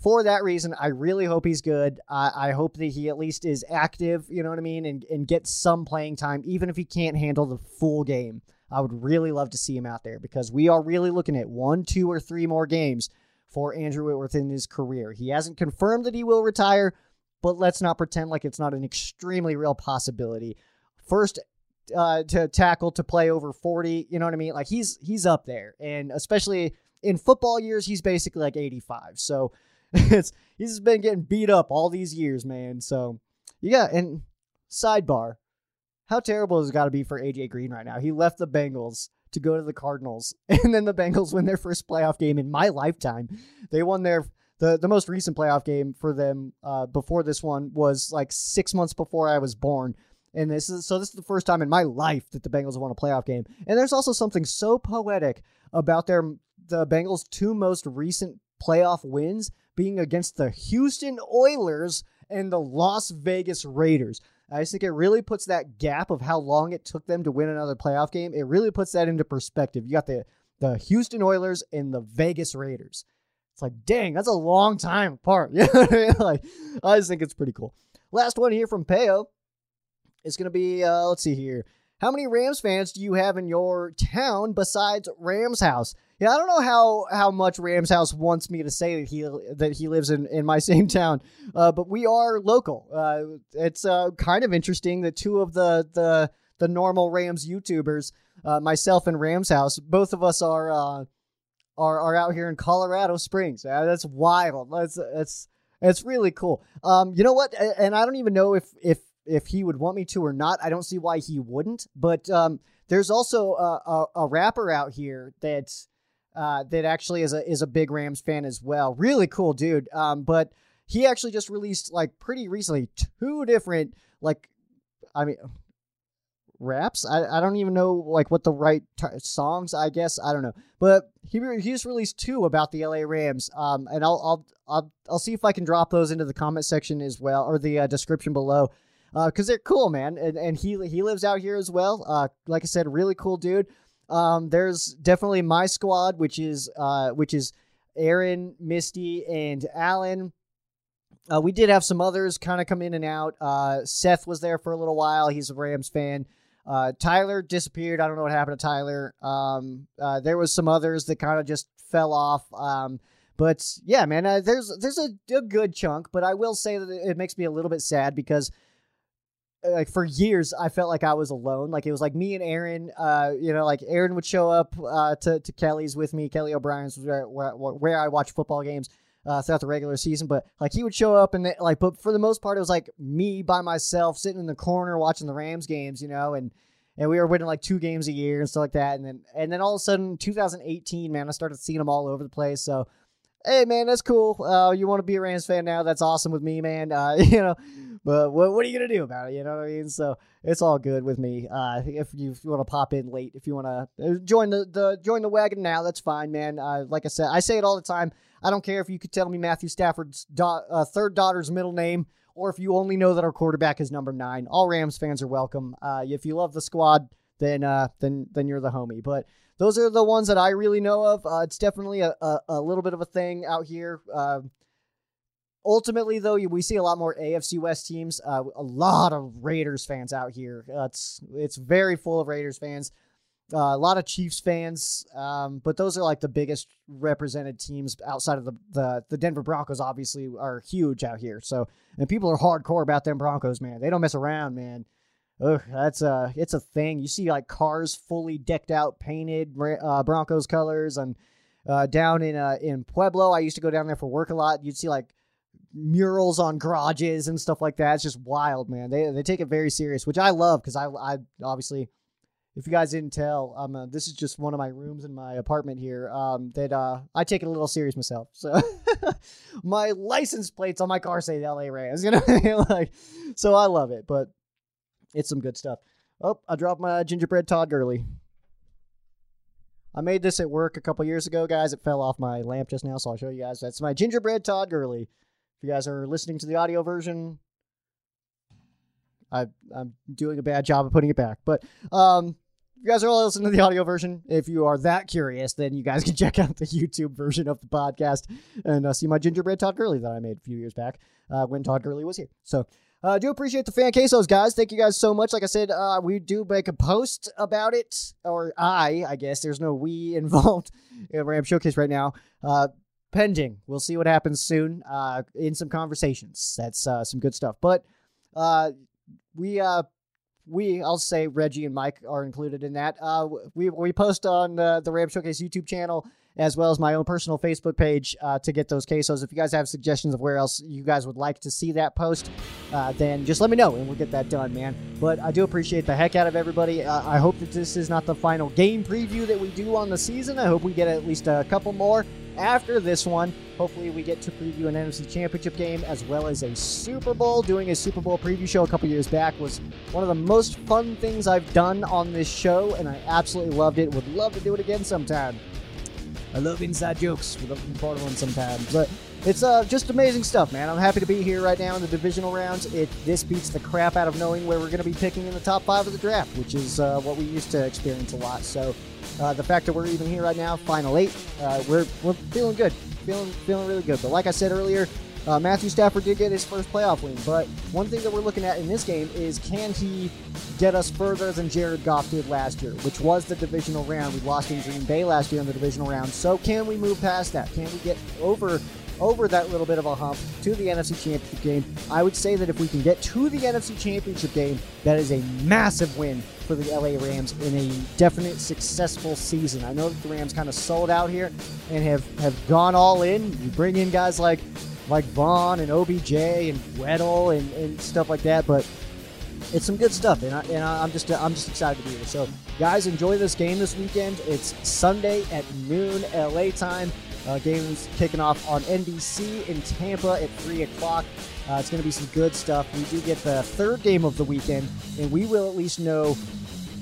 for that reason, I really hope he's good. I, hope that he at least is active. You know what I mean, and and gets some playing time, even if he can't handle the full game. I would really love to see him out there because we are really looking at one, two, or three more games for Andrew Whitworth in his career. He hasn't confirmed that he will retire, but let's not pretend like it's not an extremely real possibility. First uh, to tackle to play over 40, you know what I mean? Like he's he's up there. And especially in football years, he's basically like 85. So it's he's been getting beat up all these years, man. So yeah, and sidebar, how terrible has it got to be for AJ Green right now? He left the Bengals to go to the Cardinals, and then the Bengals win their first playoff game in my lifetime. They won their the the most recent playoff game for them uh, before this one was like six months before I was born. And this is so this is the first time in my life that the Bengals won a playoff game. And there's also something so poetic about their the Bengals' two most recent playoff wins being against the Houston Oilers and the Las Vegas Raiders. I just think it really puts that gap of how long it took them to win another playoff game. It really puts that into perspective. You got the the Houston Oilers and the Vegas Raiders. It's like, dang, that's a long time apart. Yeah, like I just think it's pretty cool. Last one here from Payo is going to be uh, let's see here. How many Rams fans do you have in your town besides Rams House? Yeah, I don't know how how much Rams House wants me to say that he that he lives in in my same town, uh, but we are local. Uh, it's uh, kind of interesting that two of the the the normal Rams YouTubers, uh, myself and Rams House, both of us are uh, are are out here in Colorado Springs. Uh, that's wild. That's that's it's really cool. Um, you know what? And I don't even know if if if he would want me to or not. I don't see why he wouldn't. But um, there's also a, a, a rapper out here that's uh, that actually is a is a big Rams fan as well. Really cool dude. Um, but he actually just released like pretty recently two different like, I mean, raps. I, I don't even know like what the right t- songs. I guess I don't know. But he he just released two about the LA Rams. Um, and I'll I'll I'll I'll see if I can drop those into the comment section as well or the uh, description below. Because uh, they're cool, man, and and he he lives out here as well. Uh, like I said, really cool dude. Um, there's definitely my squad, which is uh, which is Aaron, Misty, and Alan. Uh, we did have some others kind of come in and out. Uh, Seth was there for a little while. He's a Rams fan. Uh, Tyler disappeared. I don't know what happened to Tyler. Um, uh, there was some others that kind of just fell off. Um, but yeah, man, uh, there's there's a, a, good chunk. But I will say that it makes me a little bit sad because like for years I felt like I was alone. Like it was like me and Aaron. Uh, you know, like Aaron would show up uh, to to Kelly's with me. Kelly O'Brien's where where, where I watch football games. Uh, throughout the regular season, but like he would show up and like, but for the most part, it was like me by myself sitting in the corner watching the Rams games, you know, and and we were winning like two games a year and stuff like that. And then and then all of a sudden, 2018, man, I started seeing them all over the place. So hey man, that's cool. Uh, you want to be a Rams fan now? That's awesome with me, man. Uh, you know, but what, what are you gonna do about it? You know what I mean? So it's all good with me. Uh, if you, you want to pop in late, if you want to uh, join the, the join the wagon now, that's fine, man. Uh, like I said, I say it all the time. I don't care if you could tell me Matthew Stafford's do- uh, third daughter's middle name, or if you only know that our quarterback is number nine. All Rams fans are welcome. If you love the squad, then then then you're the homie. But those are the ones that I really know of. Uh, it's definitely a, a, a, little bit of a thing out here. Uh, ultimately, though, we see a lot more AFC West teams. Uh, a lot of Raiders fans out here. Uh, it's it's very full of Raiders fans. Uh, a lot of Chiefs fans, um, but those are like the biggest represented teams outside of the, the the Denver Broncos. Obviously, are huge out here. So, and people are hardcore about them Broncos, man. They don't mess around, man. Ugh, that's a it's a thing. You see like cars fully decked out, painted uh, Broncos colors, and uh, down in uh, in Pueblo, I used to go down there for work a lot. You'd see like murals on garages and stuff like that. It's just wild, man. They they take it very serious, which I love because I I obviously, if you guys didn't tell, um, uh, this is just one of my rooms in my apartment here. Um, that uh, I take it a little serious myself. So my license plates on my car say L.A. Rams, you know, like, so I love it, but it's some good stuff. Oh, I dropped my gingerbread Todd Gurley. I made this at work a couple years ago, guys. It fell off my lamp just now, so I'll show you guys. That's my gingerbread Todd Gurley. If you guys are listening to the audio version, I, I'm doing a bad job of putting it back. But um, if you guys are listening to the audio version, if you are that curious, then you guys can check out the YouTube version of the podcast and uh, see my gingerbread Todd Gurley that I made a few years back uh, when Todd Gurley was here. So I uh, do appreciate the fan quesos, guys. Thank you guys so much. Like I said, uh, we do make a post about it, or I, I guess. There's no we involved in Ram Showcase right now. Uh, pending. We'll see what happens soon. Uh, in some conversations. That's uh, some good stuff. But uh, we uh, we I'll say Reggie and Mike are included in that. Uh, we we post on the Ram Showcase YouTube channel as well as my own personal Facebook page uh, to get those quesos. If you guys have suggestions of where else you guys would like to see that post, uh, then just let me know and we'll get that done, man. But I do appreciate the heck out of everybody. Uh, I hope that this is not the final game preview that we do on the season. I hope we get at least a couple more after this one. Hopefully, we get to preview an NFC Championship game as well as a Super Bowl. Doing a Super Bowl preview show a couple years back was one of the most fun things I've done on this show, and I absolutely loved it. Would love to do it again sometime. I love inside jokes. We love part of one sometimes, but it's uh, just amazing stuff, man. I'm happy to be here right now in the divisional rounds. It this beats the crap out of knowing where we're going to be picking in the top five of the draft, which is uh, what we used to experience a lot. So uh, the fact that we're even here right now, final eight, uh, we're we're feeling good, feeling feeling really good. But like I said earlier, Uh, Matthew Stafford did get his first playoff win, but one thing that we're looking at in this game is can he get us further than Jared Goff did last year, which was the divisional round. We lost in Green Bay last year in the divisional round. So can we move past that? Can we get over over that little bit of a hump to the NFC Championship game? I would say that if we can get to the NFC Championship game, that is a massive win for the LA Rams in a definite successful season. I know that the Rams kind of sold out here and have, have gone all in. You bring in guys like like Von and OBJ and Weddle and, and stuff like that, but it's some good stuff, and, I, and I'm just I'm just excited to be here. So, guys, enjoy this game this weekend. It's Sunday at noon LA time. Uh, game's kicking off on NBC in Tampa at three o'clock. Uh, it's going to be some good stuff. We do get the third game of the weekend, and we will at least know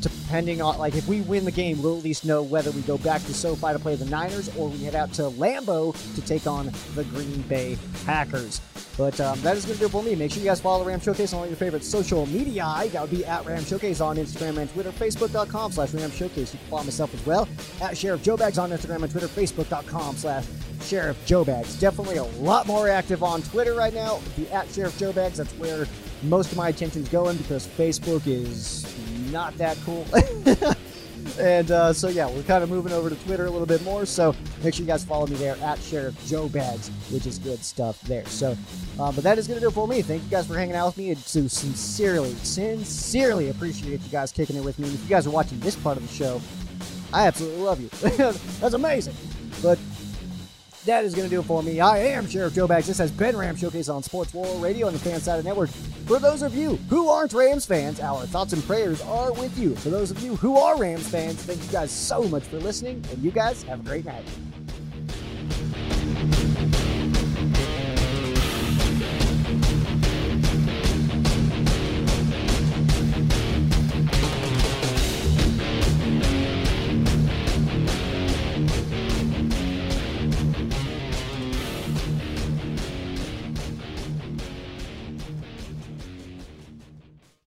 depending on like if we win the game, we'll at least know whether we go back to SoFi to play the Niners or we head out to Lambeau to take on the Green Bay Packers. But um, that is going to do it for me. Make sure you guys follow the Ram Showcase on all your favorite social media. That would be at Ram Showcase on Instagram and Twitter, Facebook.com slash Ram Showcase. You can follow myself as well at Sheriff Joe Bags on Instagram and Twitter, Facebook.com slash Sheriff Joe Bags. Definitely a lot more active on Twitter right now. The at Sheriff Joe Bags. That's where most of my attention's going because Facebook is not that cool. and uh, so yeah, we're kind of moving over to Twitter a little bit more. So make sure you guys follow me there at Sheriff Joe Bags, which is good stuff there. So, uh, but that is going to do it for me. Thank you guys for hanging out with me, and to sincerely, sincerely appreciate you guys kicking it with me. And if you guys are watching this part of the show, I absolutely love you. That's amazing. But that is going to do it for me. I am Sheriff Joe Bags. This has been Ram Showcase on Sports War Radio and the Fan Side Fansided Network. For those of you who aren't Rams fans, our thoughts and prayers are with you. For those of you who are Rams fans, thank you guys so much for listening, and you guys have a great night.